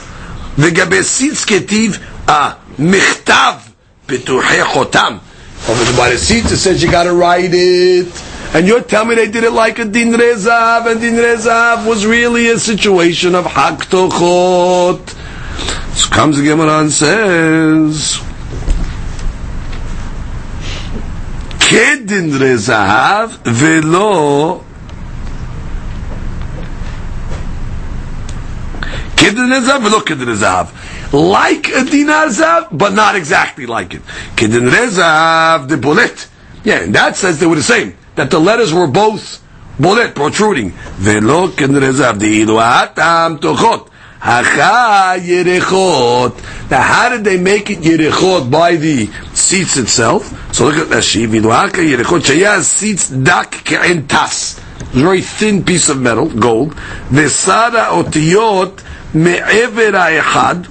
Vegabesitz ketiv a mechtav pituhe chotam. Over the bar tzitz, it says you gotta write it. And you're telling me they did it like a din rezav, and din rezav was really a situation of haktochot. So comes the Gemara and says, kedin rezav velo kedin rezav velo kedin rezav. Like a dinar zav, but not exactly like it. Kedin rezav the bullet. Yeah, in that sense they were the same that the letters were both bullet protruding. Now, how did they make it Yerechot by the tzitz itself? So look at that. Tzitz dak. It's a very thin piece of metal, gold. Vesara otiyot me'ever ha'echad.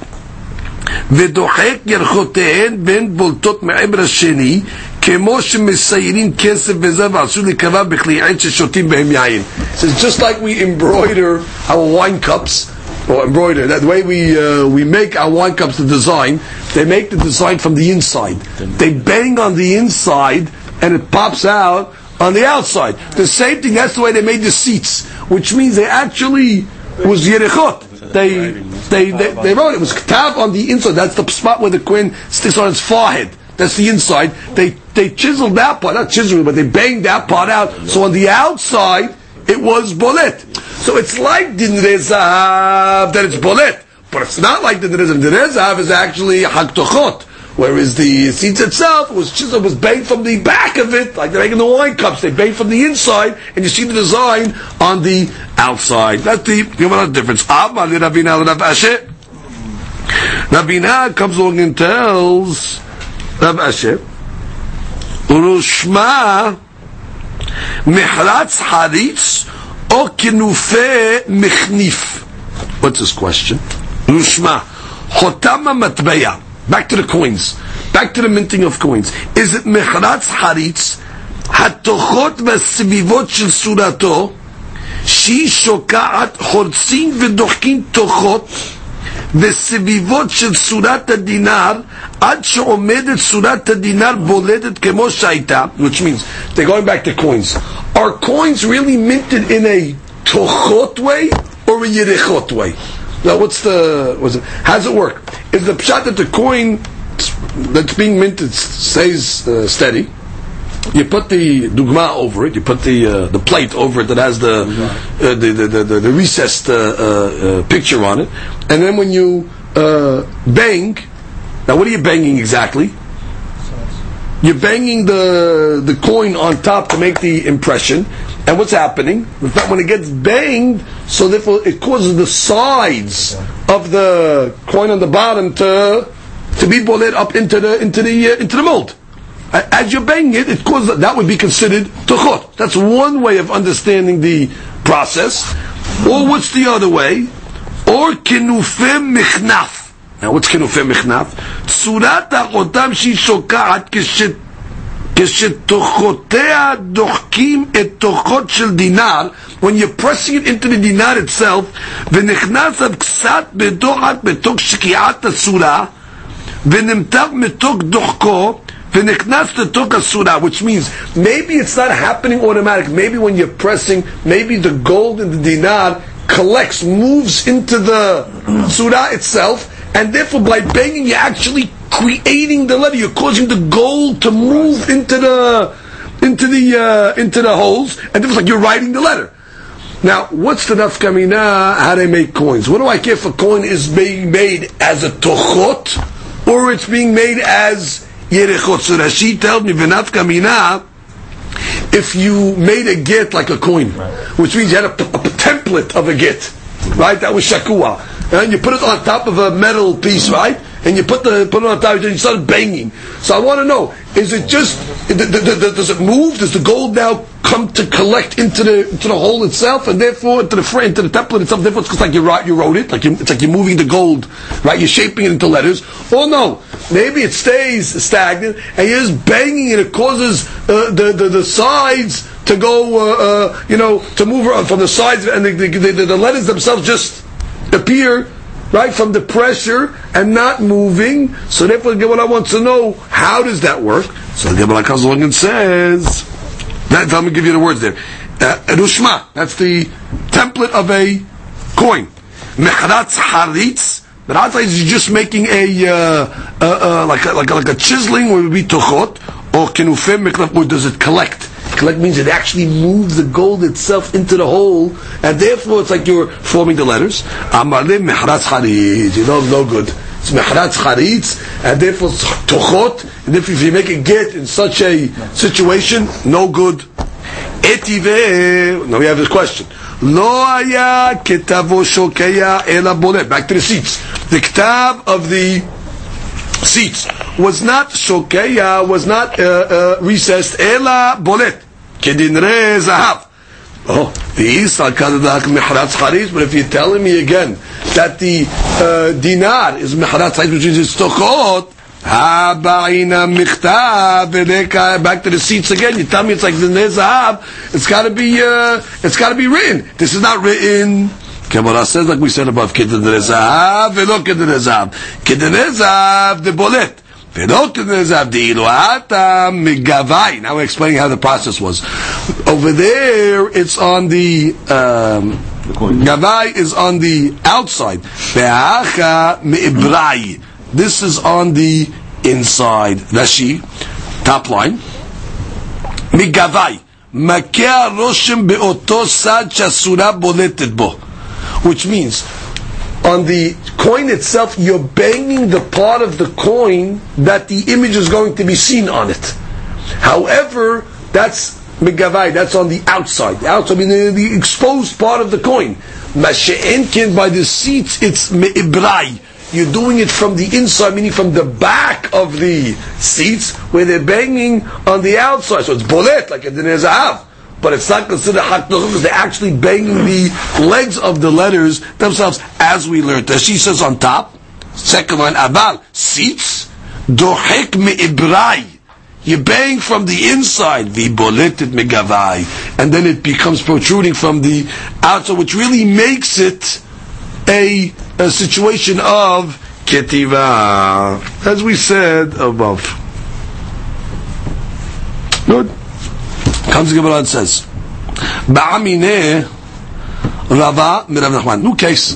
ודוחק ירחותיהן בין בולטות מעבר השני, כמו שמסיירים כסף ועשו לקבע בכלי עת ששותים בהם יין. It's just like we embroider our wine cups, or embroider, that way we, uh, we make our wine cups the design, they make the design from the inside. They bang on the inside and it pops out on the outside. The same thing, that's the way they made the tzitz, which means they actually was Yerichot. They, they, they, they, wrote it. it was Ktav on the inside. That's the spot where the queen sticks on its forehead. That's the inside. They, they chiseled that part, not chiseled, but they banged that part out. So on the outside, it was bolet. So it's like din rezav that it's bolet. But it's not like din rezav. Is actually haktochot. Whereas the tzitz itself was chiseled, was banged from the back of it, like they're making the wine cups. They bang from the inside, and you see the design on the outside. That's the Gemara difference. Asher. Ravina comes along and tells Rav Asher, Urushma mihratz haritz o kinufe michnif. What's this question? Urushma chotama matbeya. Back to the coins. Back to the minting of coins. Is it mihratz haritz hatochot והסביבות של סורתו שהיא שוקעת, חורצים ודוחקים תוחות וסביבות של צורת הדינר עד שעומדת צורת הדינר בולטת כמו שהייתה, which means, they're going back to coins. Are coins really minted in a tochot way or a yerechot way? Now, what's the, what's it, how does it work? Is the pshat that the coin that's being minted stays uh, steady? you put the dugma over it. You put the uh, the plate over it that has the uh, the, the, the, the, recessed uh, uh, uh, picture on it, and then when you uh, bang, now what are you banging exactly? You're banging the the coin on top to make the impression, and what's happening? In fact, when it gets banged, so therefore it causes the sides of the coin on the bottom to to be bullet up into the into the into the mold. As you're banging it, it causes that would be considered tuchot. That's one way of understanding the process. Or what's the other way? Or kinufem michnaf. Now what's kinufem michnaf? צורת החותם שהיא שוקעת כשתוכותיה דוחקים את תוכות של דינר, when you're pressing it into the dinar itself, ונכנס עד קצת בדוחק בתוך שקיעת הצורה, ונמתח מתוך דוחקו, surah, which means maybe it's not happening automatic. Maybe when you're pressing, maybe the gold in the dinar collects, moves into the surah itself, and therefore by banging you're actually creating the letter. You're causing the gold to move into the into the uh, into the holes, and it was like you're writing the letter. Now, what's the nafkamina? How they make coins? What do I care if a coin is being made as a tochot or it's being made as yerechot? So Rashi tells me v'nafkamina. If you made a get like a coin, which means you had a, a template of a get, right? That was shakua, and you put it on top of a metal piece, right? and you put the put it on top, and you start banging. So I want to know: is it just does it move? Does the gold now come to collect into the into the hole itself, and therefore into the frame, into the template itself? Therefore, it's like you wrote you wrote it, like you, it's like you're moving the gold, right? You're shaping it into letters. Or no, maybe it stays stagnant, and you're just banging, and it causes uh, the, the the sides to go, uh, uh, you know, to move from the sides, and the, the, the, the letters themselves just appear right, from the pressure and not moving. So therefore, the Gemara wants to know how does that work. So the Gemara comes along and says, let me give you the words there. Uh, that's the template of a coin. Mechratz haritz. Mechratz is just making a, uh, uh, uh, like, a like, a, like a chiseling where it would be tochot, or kenufim meklaf, or does it collect? Collect means it actually moves the gold itself into the hole, and therefore it's like you're forming the letters. Amalim mehratz charitz. You know, no good it's mehratz charitz, and therefore it's tochot, and if, if you make a get in such a situation, no good. Etive, now we have this question. Lo aya כתבו shokeya אלא Back to the tzitz. The ketav of the tzitz was not shokeya. was not uh, uh, recessed, Elaboleh. Kedin re zahav. Oh, the Isal Kadadak Mihratz Charis, but if you're telling me again that the uh, dinar is Mihratz Charis, which is its tokot, Habaina Michtav, back to the tzitz again. You tell me it's like the Nezahav, it's gotta be, uh, it's gotta be written. This is not written Gemara says, like we said above, Kedin Rezav, Velo Kedin Rezav. Kedin Rezav, the bolet. Velo Kedin Rezav, the Iluata, Migavai. Now we're explaining how the process was. Over there, it's on the, um, Gavai is on the outside. Be'acha Me'ibrai. This is on the inside. Rashi, top line. Migavai. מקע רושם באותו סד שהסורה בולטת בו which means on the coin itself, you're banging the part of the coin that the image is going to be seen on it. However, that's megavai, that's on the outside. The outside, I mean, the, the exposed part of the coin. Masha'enkin, by the tzitz, it's me'ibrai. You're doing it from the inside, meaning from the back of the tzitz, where they're banging on the outside. So it's bolet, like a dinezahav but it's not considered hak because they're actually banging the legs of the letters themselves, as we learned. As she says on top, second line, aval, tzitz, dohek me'ibrai. You bang from the inside, the boletet megavai, and then it becomes protruding from the outside, which really makes it a, a situation of ketiva, as we said above. Good. Comes the Gemara and says, Ba'amine Rava Mirav Nachman. New case.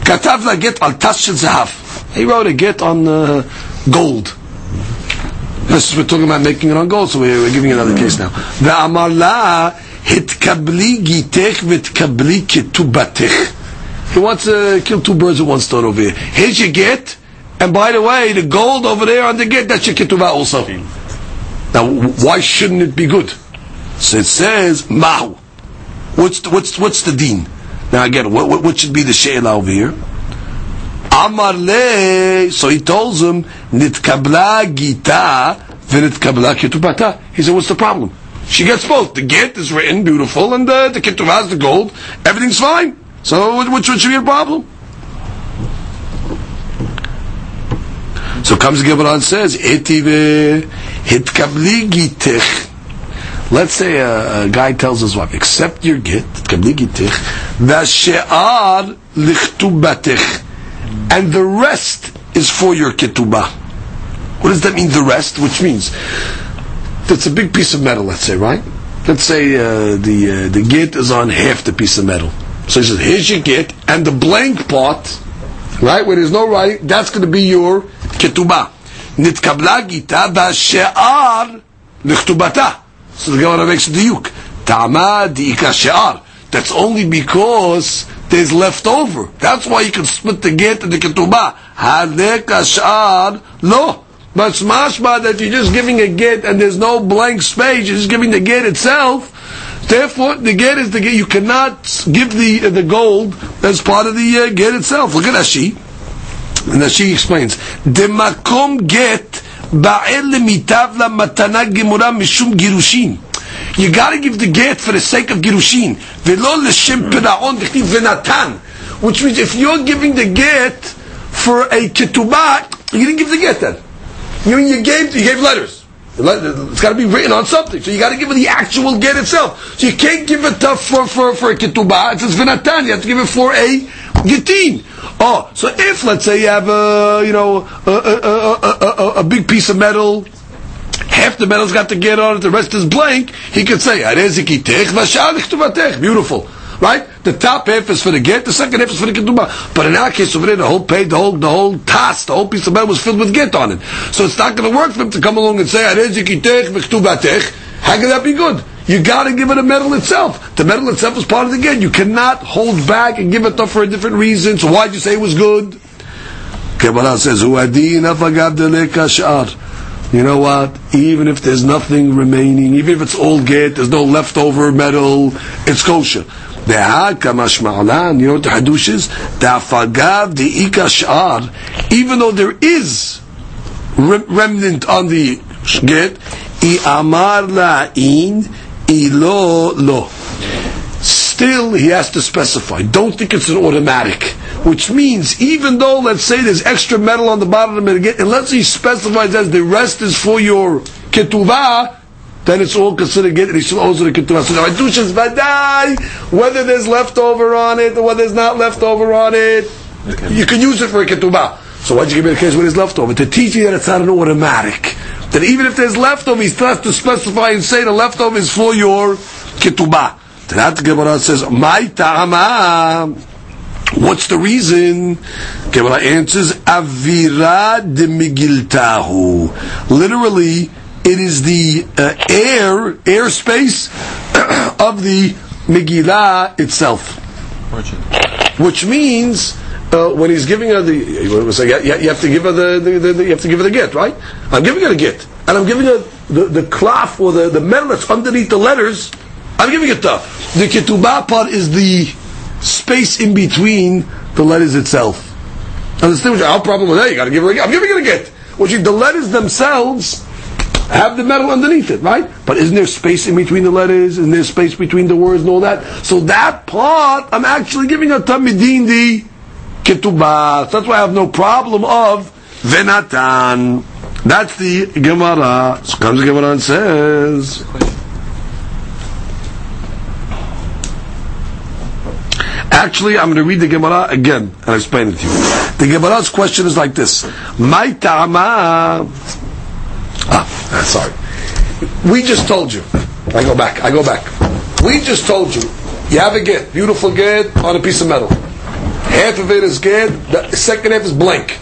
Katav la get al tas shel zahav. He wrote a get on uh, gold. This is we're talking about making it on gold, so we're, we're giving another case now. Ve'amar la hitkabli gitech v'tkabli ketubatech. He wants to kill two birds with one stone over here. Here's your get, and by the way, the gold over there on the get, that's your ketubah also. Now, why shouldn't it be good? So it says mahu. What's the, what's what's the deen? Now again, what, what, what should be the she'ela over here? Amar le. So he tells him nitkabla gita v'nitkabla ketubata. He said, what's the problem? She gets both. The get is written beautiful, and the, the ketubah the gold. Everything's fine. So which should be a problem? So comes Gemara and says, Etive hitkabli gitich. Let's say a, a guy tells his wife, accept your get. And the rest is for your ketubah. What does that mean, the rest? Which means, that's a big piece of metal, let's say, right? Let's say uh, the uh, the git is on half the piece of metal. So he says, here's your git, and the blank part, right, where there's no writing, that's going to be your ketubah. Nitkabla gita ba'she'ar lichtubata. So the Gemara makes a diuk. Ta'ama di'ika she'ar. That's only because there's leftover. That's why you can split the get and the ketubah. Hadeka she'ar lo. But it's mashma that you're just giving a get and there's no blank space. You're just giving the get itself. Therefore, the get is the get. You cannot give the uh, the gold as part of the uh, get itself. Look at Ashi. And Ashi explains, the "Demakom get ba'el lemitav la matana gemura mishum girushin." You got to give the get for the sake of girushin. Velo dichtiv venatan. Which means if you're giving the get for a ketubah, you didn't give the get then. You you gave you gave letters. It's got to be written on something. So you got to give it the actual get itself. So you can't give it uh, for for for a ketubah. It says v'natan. You have to give it for a getin. Oh, so if let's say you have a you know a, a, a, a, a big piece of metal. Half the metal's got the get on it, the rest is blank. He could say, Beautiful. Right? The top half is for the get, the second half is for the ketubah. But in our case over there, the whole page, the whole, the whole task, the whole piece of metal was filled with get on it. So it's not going to work for him to come along and say, How can that be good? You got to give it a medal itself. The medal itself is part of the get. You cannot hold back and give it up for a different reason. So why'd you say it was good? Kabbalah says, You know what? Even if there's nothing remaining, even if it's all get, there's no leftover metal, it's kosher. Even though there is remnant on the get, i'amar la'in, ilo lo. Still, he has to specify. Don't think it's an automatic. Which means, even though, let's say, there's extra metal on the bottom of the get, unless he specifies as the rest is for your ketuvah, then it's all considered get, and he still owes it a ketuvah. So now, Hadushas vadai, whether there's leftover on it or whether there's not leftover on it, you can use it for a ketubah. So why'd you give me the case when there's leftover? To teach you that it's not an automatic. That even if there's leftover, he still has to specify and say the leftover is for your ketubah. That the Gemara says, "My ta'ama." What's the reason? Gemara answers, "Avira de migiltahu." Literally, it is the uh, air airspace [clears throat] of the Megillah itself, which means uh, when he's giving her the, you, have to give her the, the, the, the, you have to give her the get, right? I'm giving her the get, and I'm giving her the, the cloth or the, the metal that's underneath the letters. I'm giving it the the ketubah part is the space in between the letters itself. Understand our problem with that? You got to give her a get. I'm giving her a get. Which the letters themselves have the metal underneath it, right? But isn't there space in between the letters? Isn't there space between the words and all that? So that part, I'm actually giving a tamidin the ketubah. That's why I have no problem of venatan. That's the Gemara. So comes the Gemara and says. Actually, I'm going to read the Gemara again and explain it to you. The Gemara's question is like this: My ta'ama. Ah, [laughs] sorry. We just told you. I go back. I go back. We just told you. You have a get, beautiful get on a piece of metal. Half of it is get. The second half is blank.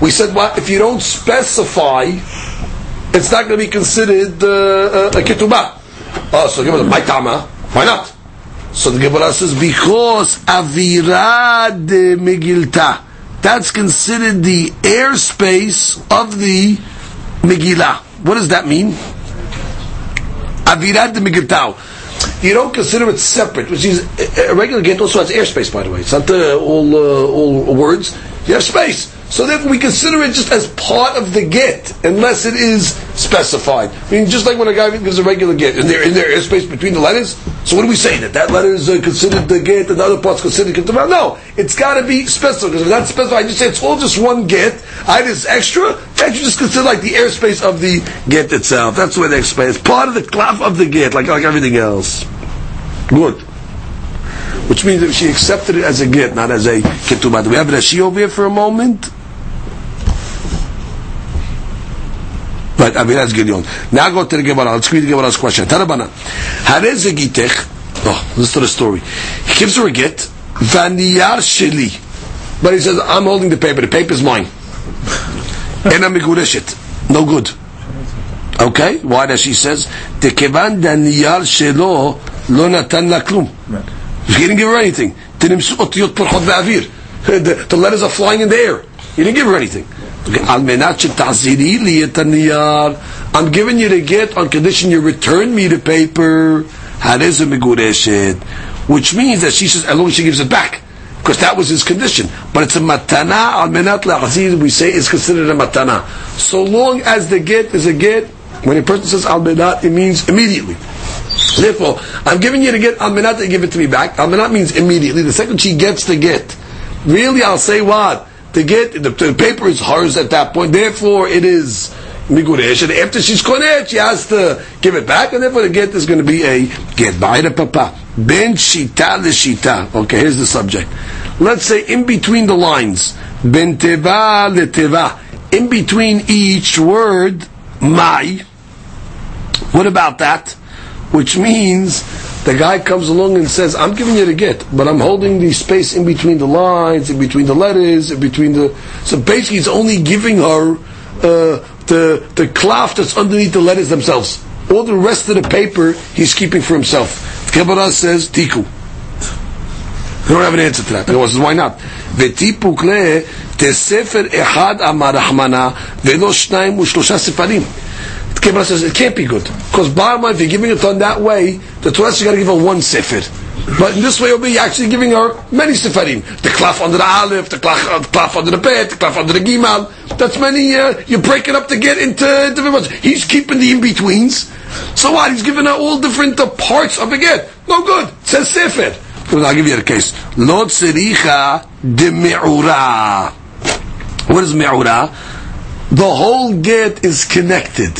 We said, what if you don't specify, it's not going to be considered uh, a ketubah. Oh, so give us my tama. Why not? So the Gemara says because avira de megilta. That's considered the airspace of the Megillah. What does that mean? Avirat de Megiltau. You don't consider it separate, which is a regular get also has airspace. By the way, it's not uh, all uh, all words. You have space. So therefore we consider it just as part of the get, unless it is specified. I mean, just like when a guy gives a regular get, is there, is there airspace between the letters? So what do we say? That that letter is uh, considered the get and the other part's considered ketubah? No, it's got to be specified. Because if that's specified, I just say it's all just one get. I just extra, that you just consider like the airspace of the get itself. That's the way they explain. It's part of the cloth of the get, like, like everything else. Good. Which means that she accepted it as a get, not as a ketubah. Do we have Rashi over here for a moment? But I mean that's Gideon. Now go to er the Gemara. Let's read the Gemara's question. Tarabana, hareze gitech. Oh, listen to the story. He gives her a get vaniyar sheli, but he says I'm holding the paper. The paper is mine, [laughs] and I'm megureshit. No good. Okay, why does she says tekevan daniyar shelo lo natan laklum. He didn't give her anything. [laughs] The, the letters are flying in the air. He didn't give her anything. I'm giving you the get on condition you return me the paper. Which means that she says, as long as she gives it back. Because that was his condition. But it's a matana, al menat la'azir, we say is considered a matana. So long as the get is a get, when a person says al menat, it means immediately. Therefore, I'm giving you the get, al menat, give it to me back. Al menat means immediately. The second she gets the get, really I'll say what? The get, the, the paper is hers at that point. Therefore, it is miguresh. And after she's konet, she has to give it back. And therefore, the get is going to be a get. Ba'ira papa. Ben shita le shita. Okay, here's the subject. Let's say in between the lines. Ben teva teva. In between each word, my. What about that? Which means the guy comes along and says, I'm giving you the get, but I'm holding the space in between the lines, in between the letters, in between the. So basically, he's only giving her uh, the the cloth that's underneath the letters themselves. All the rest of the paper he's keeping for himself. Kabbalah says tiku. I don't have an answer to that. The says, why not? וטיפוק ל תספר אחד אמר רחמנה ולא שניים ושלושה ספרים. Kabbalah says it can't be good. Because bottom line, if you're giving it on that way, the Torah you got to give her one sefer. But in this way, you'll be actually giving her many sefarim. The cloth under the aleph, the cloth, uh, cloth under the bet, the cloth under the gimal. That's many, uh, you break it up to get into different ones. He's keeping the in-betweens. So what? He's giving her all different uh, parts of the get. No good. It says sefer. I'll give you the case. Lo tziricha de me'ura. What is me'ura? The whole get is connected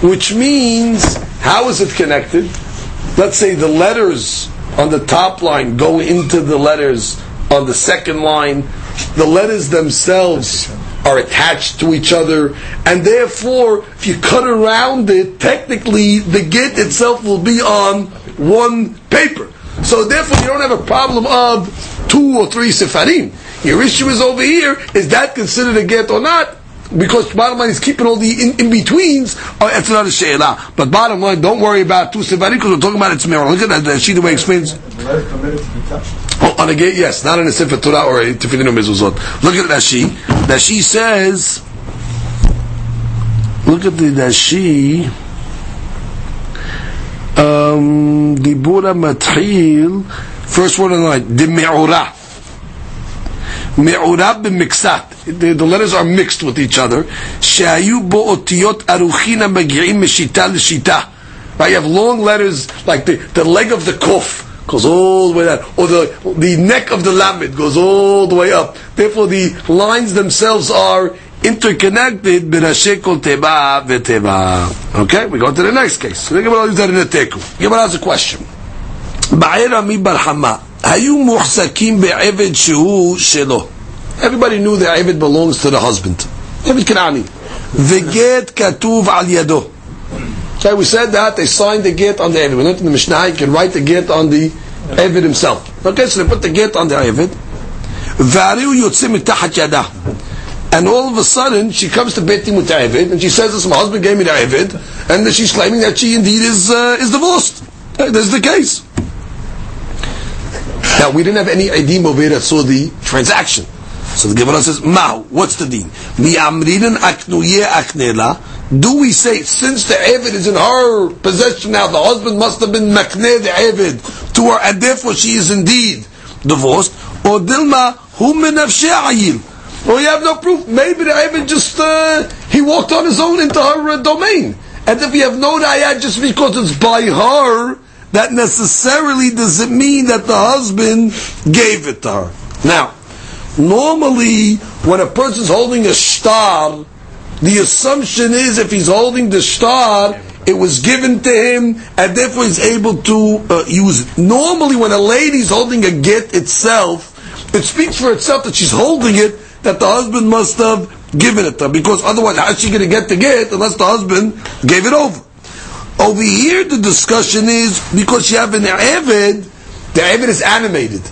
which means how is it connected? Let's say the letters on the top line go into the letters on the second line. The letters themselves are attached to each other, and therefore, if you cut around it, technically the get itself will be on one paper. So therefore, you don't have a problem of two or three sefarim. Your issue is over here: is that considered a get or not? Because bottom line is keeping all the in, in betweens. Oh, that's another she'ela. But bottom line, don't worry about two sevarim because we're talking about its mirror. Look at that. that she the way explains. Oh, on a gate, yes, not in a sefer Torah or a tefillin mezuzot. Look at that she. That she says. Look at the Rashi. Um, Dibura Matril, first word on the line, Dimi'ura. Me'urab b'miksat. The the letters are mixed with each other. Shayu bo'otiyot aruchina magi'im meshita l'shita. Right, you have long letters like the, the leg of the kuf goes all the way down, or the the neck of the lamed goes all the way up. Therefore, the lines themselves are interconnected. Okay, we go to the next case. So, Gemara use that in a teku. Gemara has a question. Ba'era mi barhama. Hayu muhsakim shehu shelo. Everybody knew that Eved belongs to the husband. Eved Kanani. The get katuv al yado. Okay, we said that they signed the get on the Eved. We learned in the Mishnah, you can write the get on the Eved himself. Okay, so they put the get on the Eved. Variu yotzim mitachat yada. And all of a sudden, she comes to Beti Mutaevid, and she says, this, my husband gave me the Evid, and she's claiming that she indeed is uh, is divorced. That's the case. Now, we didn't have any idim over here that saw the transaction. So the Gemara says, Mao, what's the deen? Do we say, since the Evid is in her possession now, the husband must have been makneh the Evid to her, and therefore she is indeed divorced? Or Dilma, ayil? Well, you have no proof. Maybe the Eved just, uh, he walked on his own into her uh, domain. And if you have no raya just because it's by her, that necessarily doesn't mean that the husband gave it to her. Now, normally, when a person's holding a star, the assumption is if he's holding the star, it was given to him, and therefore he's able to uh, use it. Normally, when a lady's holding a get itself, it speaks for itself that she's holding it, that the husband must have given it to her, because otherwise, how's she going to get the get unless the husband gave it over? Over here, the discussion is because you have an Eved, the Eved is animated.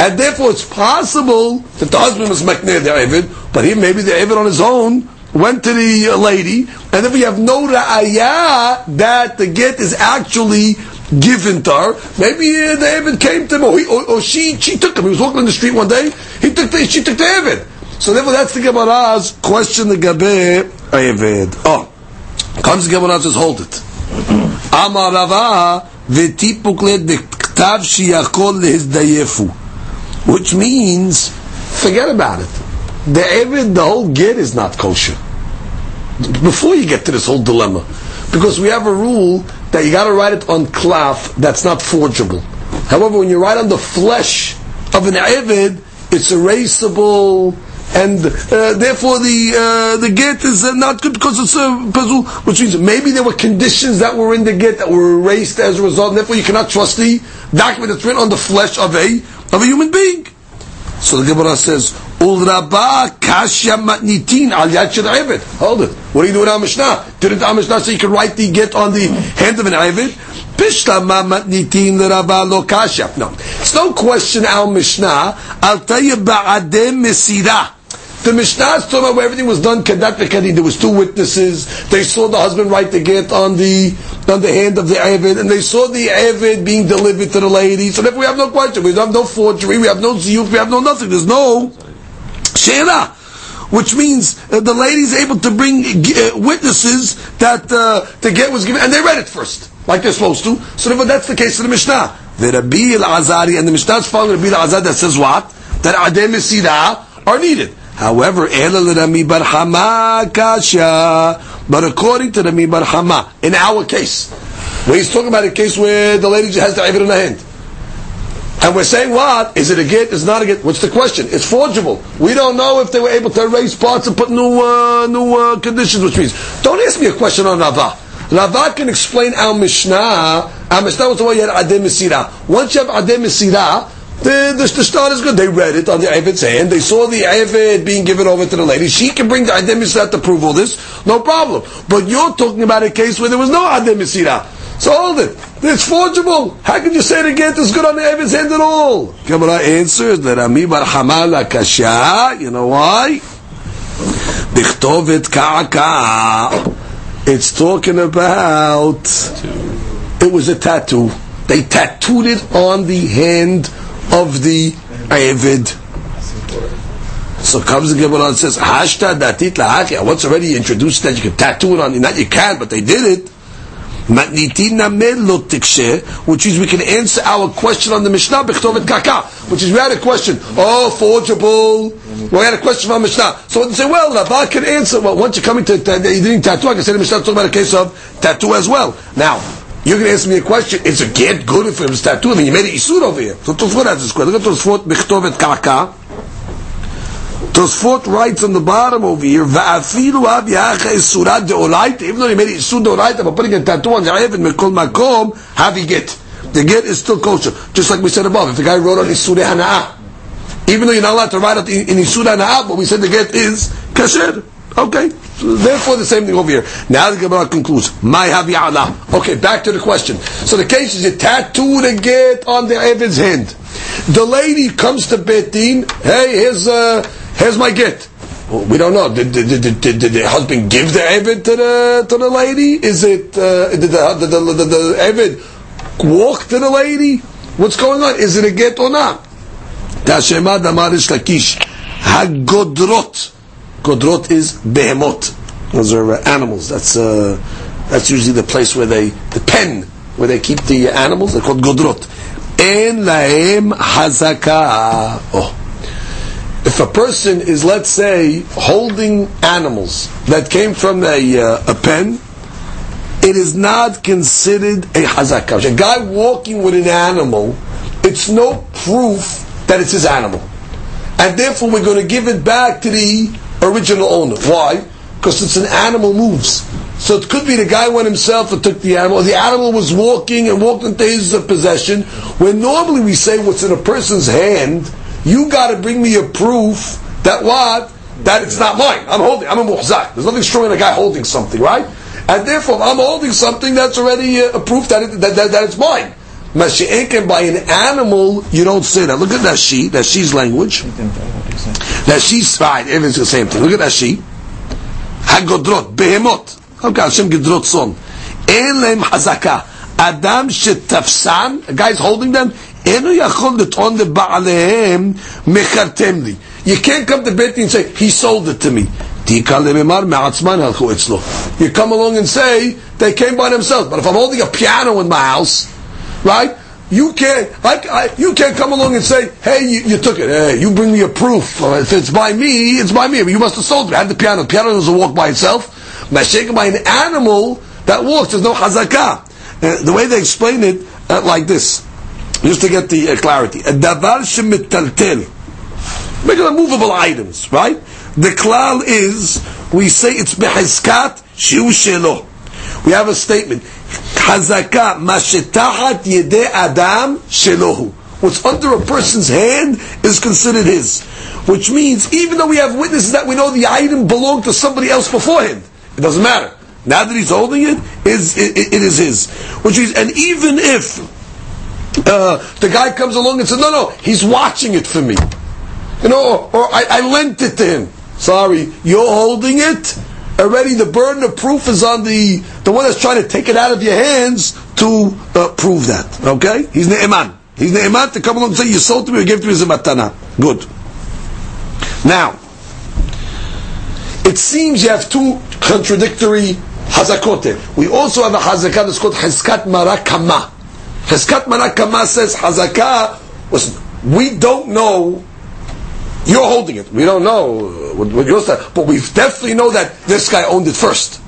And therefore, it's possible that the husband was makneh the Eved, but here maybe the Eved on his own went to the uh, lady, and if we have no ra'ayah that the get is actually given to her, maybe uh, the Eved came to him, or, he, or, or, she, she took him. He was walking on the street one day, he took the, she took the Eved. So therefore, that's the Gemara's question, the Gabe Eved. Oh, comes the Gemara says, hold it. אמר רבה, וטיפוק לדכתב שיכול להזדייפו. Which means, forget about it. The Evid, the whole get is not kosher. Before you get to this whole dilemma. Because we have a rule that you gotta write it on cloth that's not forgeable. However, when you write on the flesh of an Evid, it's erasable, and uh, therefore the uh, the get is uh, not good because it's a puzzle, which means maybe there were conditions that were in the get that were erased as a result. And therefore, you cannot trust the document that's written on the flesh of a of a human being. So the Gemara says, "Ulraba kashya matnitin al yad Hold it. What are you doing on Mishnah? Didn't our Mishnah say you can write the get on the hand of an l'raba lo kashya. No, it's no question. Al Mishnah, I'll tell you ba'adem mesira. The Mishnah is talking about where everything was done kadat v'kadi. There was two witnesses. They saw the husband write the get on the on the hand of the Avid, and they saw the Avid being delivered to the lady. So therefore we have no question. We have no forgery. We have no ziyuk. We have no nothing. There's no she'era. Which means uh, the lady's able to bring uh, witnesses that uh, the get was given, and they read it first, like they're supposed to. So that's the case of the Mishnah. The Rabbi Elazar, and the Mishnah is following Rabbi Elazar that says what? That Adem are needed. However. But according to Rami bar Hama, in our case, where he's talking about a case where the lady has the Ibn in her hand. And we're saying what? Is it a get? Is not a get? What's the question? It's forgeable. We don't know if they were able to erase parts and put new uh, new uh, conditions, which means don't ask me a question on Rava. Rava can explain our Mishnah. Our Mishnah was the way you had Adem. Once you have Adem Mesira, the, the, the start is good. They read it on the Avid's hand. They saw the Avid being given over to the lady. She can bring the Adem to prove all this. No problem. But you're talking about a case where there was no Adem So hold it. It's forgeable. How can you say it again? It's good on the Avid's hand at all? Gemara answers that Ami bar Hamala Kasha. You know why? Bichtovet Ka'aka. It's talking about. It was a tattoo. They tattooed it on the hand of the Avid. So comes the Gemara and says, Hashta datit lahachya. Once already introduced that you can tattoo it on? Not you can, but they did it. Which is we can answer our question on the Mishnah b'chtovet kaka. Which is we had a question. Oh, forgeable. We had a question from Mishnah. So they say, well, Rabbi can answer. Well, once you're coming to, you didn't tattoo, I can say the Mishnah talking about a case of tattoo as well. Now, going to ask me a question. It's a get good if it was tattoo? I mean, you made it isur over here. So Tosfot has this question. Look at Tosfot b'chtovet kaka. Tosfot writes on the bottom over here, "Va'afilu ab yacha isurat deoraita." Even though he made it isur deoraita, but putting a tattoo on the ayv and mekol makom, have he get? The get is still kosher, just like we said above. If the guy wrote on isur hana'ah, even though you're not allowed to write it in isur hana'ah, but we said the get is kasher. Okay, so therefore the same thing over here. Now the Gemara concludes, "My havi Allah." Okay, back to the question. So the case is a tattoo to get on the Evid's hand. The lady comes to beit din. Hey, here's uh, here's my get. We don't know. Did, did, did, did, did the husband give the Evid to the to the lady? Is it uh, did the the, the, the, the Evid walk to the lady? What's going on? Is it a get or not? Tashema d'amar Reish Lakish hagodrot. Godrot is behemot. Those are uh, animals. That's uh, that's usually the place where they the pen where they keep the animals. They're called godrot. En lahem hazaka. Oh, if a person is, let's say, holding animals that came from a, uh, a pen, it is not considered a hazakah. A guy walking with an animal, it's no proof that it's his animal. And therefore we're going to give it back to the original owner. Why? Because it's an animal moves. So it could be the guy went himself and took the animal. The animal was walking and walked into his possession. When normally we say what's in a person's hand, you got to bring me a proof that what? That it's not mine. I'm holding. I'm a muhzak. There's nothing stronger than a guy holding something, right? And therefore, I'm holding something, that's already uh, a proof that, it, that, that, that it's mine. Mashi'inkin by an animal, you don't say that. Look at that she, that she's language. That she's right, it's the same thing. Look at that she. Hagodrot, behemot. Okay, Hashem gedrot son. Lehem hazaka. Adam shetafsan, a guy's holding them, enu yachol leton leba'alehem mechartem li. You can't come to Din and say, he sold it to me. You come along and say, they came by themselves. But if I'm holding a piano in my house, right? You can't, I, I, you can't come along and say, "Hey, you, you took it. Hey, you bring me a proof. If it's by me, it's by me. You must have sold it. I had the piano. The piano doesn't walk by itself. Mashake by an animal that walks. There's no hazakah. Uh, the way they explain it, uh, like this, just to get the uh, clarity. A davar shemittaltel. Regular movable items, right? The klal is we say it's behizkat shiu. We have a statement. Hazaka mashetahat yede adam shelohu. What's under a person's hand is considered his. Which means, even though we have witnesses that we know the item belonged to somebody else beforehand, it doesn't matter. Now that he's holding it, is it, it, it is his. Which means, and even if uh, the guy comes along and says, "No, no, he's watching it for me," you know, or, or I, I lent it to him. Sorry, you're holding it. Already, the burden of proof is on the the one that's trying to take it out of your hands to uh, prove that. Okay, he's ne'eman. He's ne'eman to come along and say, "You sold to me, or gave to me as a matana." Good. Now, it seems you have two contradictory hazakot. We also have a hazakah that's called hezkat marakama. Hezkat marakama says hazakah was we don't know you're holding it. We don't know uh, what, what your style, but we definitely know that this guy owned it first.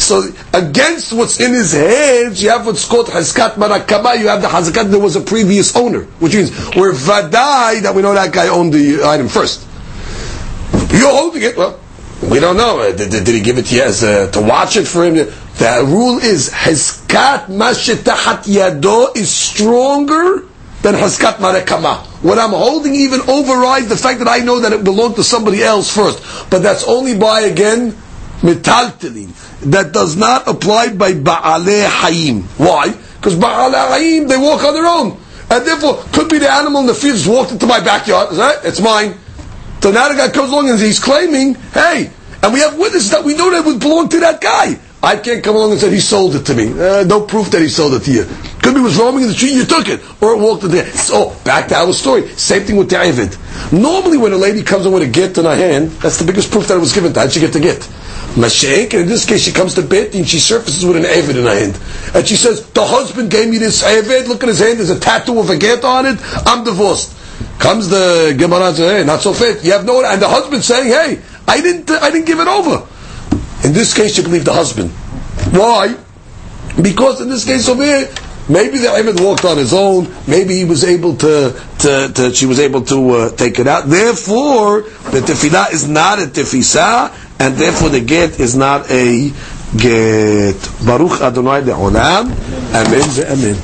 So against what's in his hands, you have what's called hazkat marakama. You have the hazakat. There was a previous owner, which means we're vadai that we know that guy owned the item first. You're holding it. Well, we don't know. Uh, Did, did, did he give it to you as uh, to watch it for him? The rule is hazkat mashetahat yado is stronger than hazkat marakama. What I'm holding even overrides the fact that I know that it belonged to somebody else first. But that's only by again metaltelin. That does not apply by ba'aleh hayim. Why? Because ba'aleh hayim they walk on their own, and therefore could be the animal in the field just walked into my backyard. Is that? It's mine. So now the guy comes along and he's claiming, hey, and we have witnesses that we know that would belong to that guy. I can't come along and say he sold it to me. Uh, no proof that he sold it to you. Could be was roaming in the street, you took it, or it walked in there. So back to our story. Same thing with David. Normally, when a lady comes in with a get in her hand, that's the biggest proof that it was given. How'd she get the get? Mashenk, and in this case, she comes to bed and she surfaces with an Avid in her hand. And she says, The husband gave me this Avid, look at his hand, there's a tattoo of a get on it, I'm divorced. Comes the Gemara and says, Hey, not so fit. You have no, and the husband saying, Hey, I didn't, I didn't give it over. In this case, you believe the husband. Why? Because in this case over here, maybe the Ibn walked on his own. Maybe he was able to, to, to she was able to uh, take it out. Therefore, the tefillah is not a tefisa, and therefore the get is not a get. Baruch Adonai le'olam. Amen. Amen.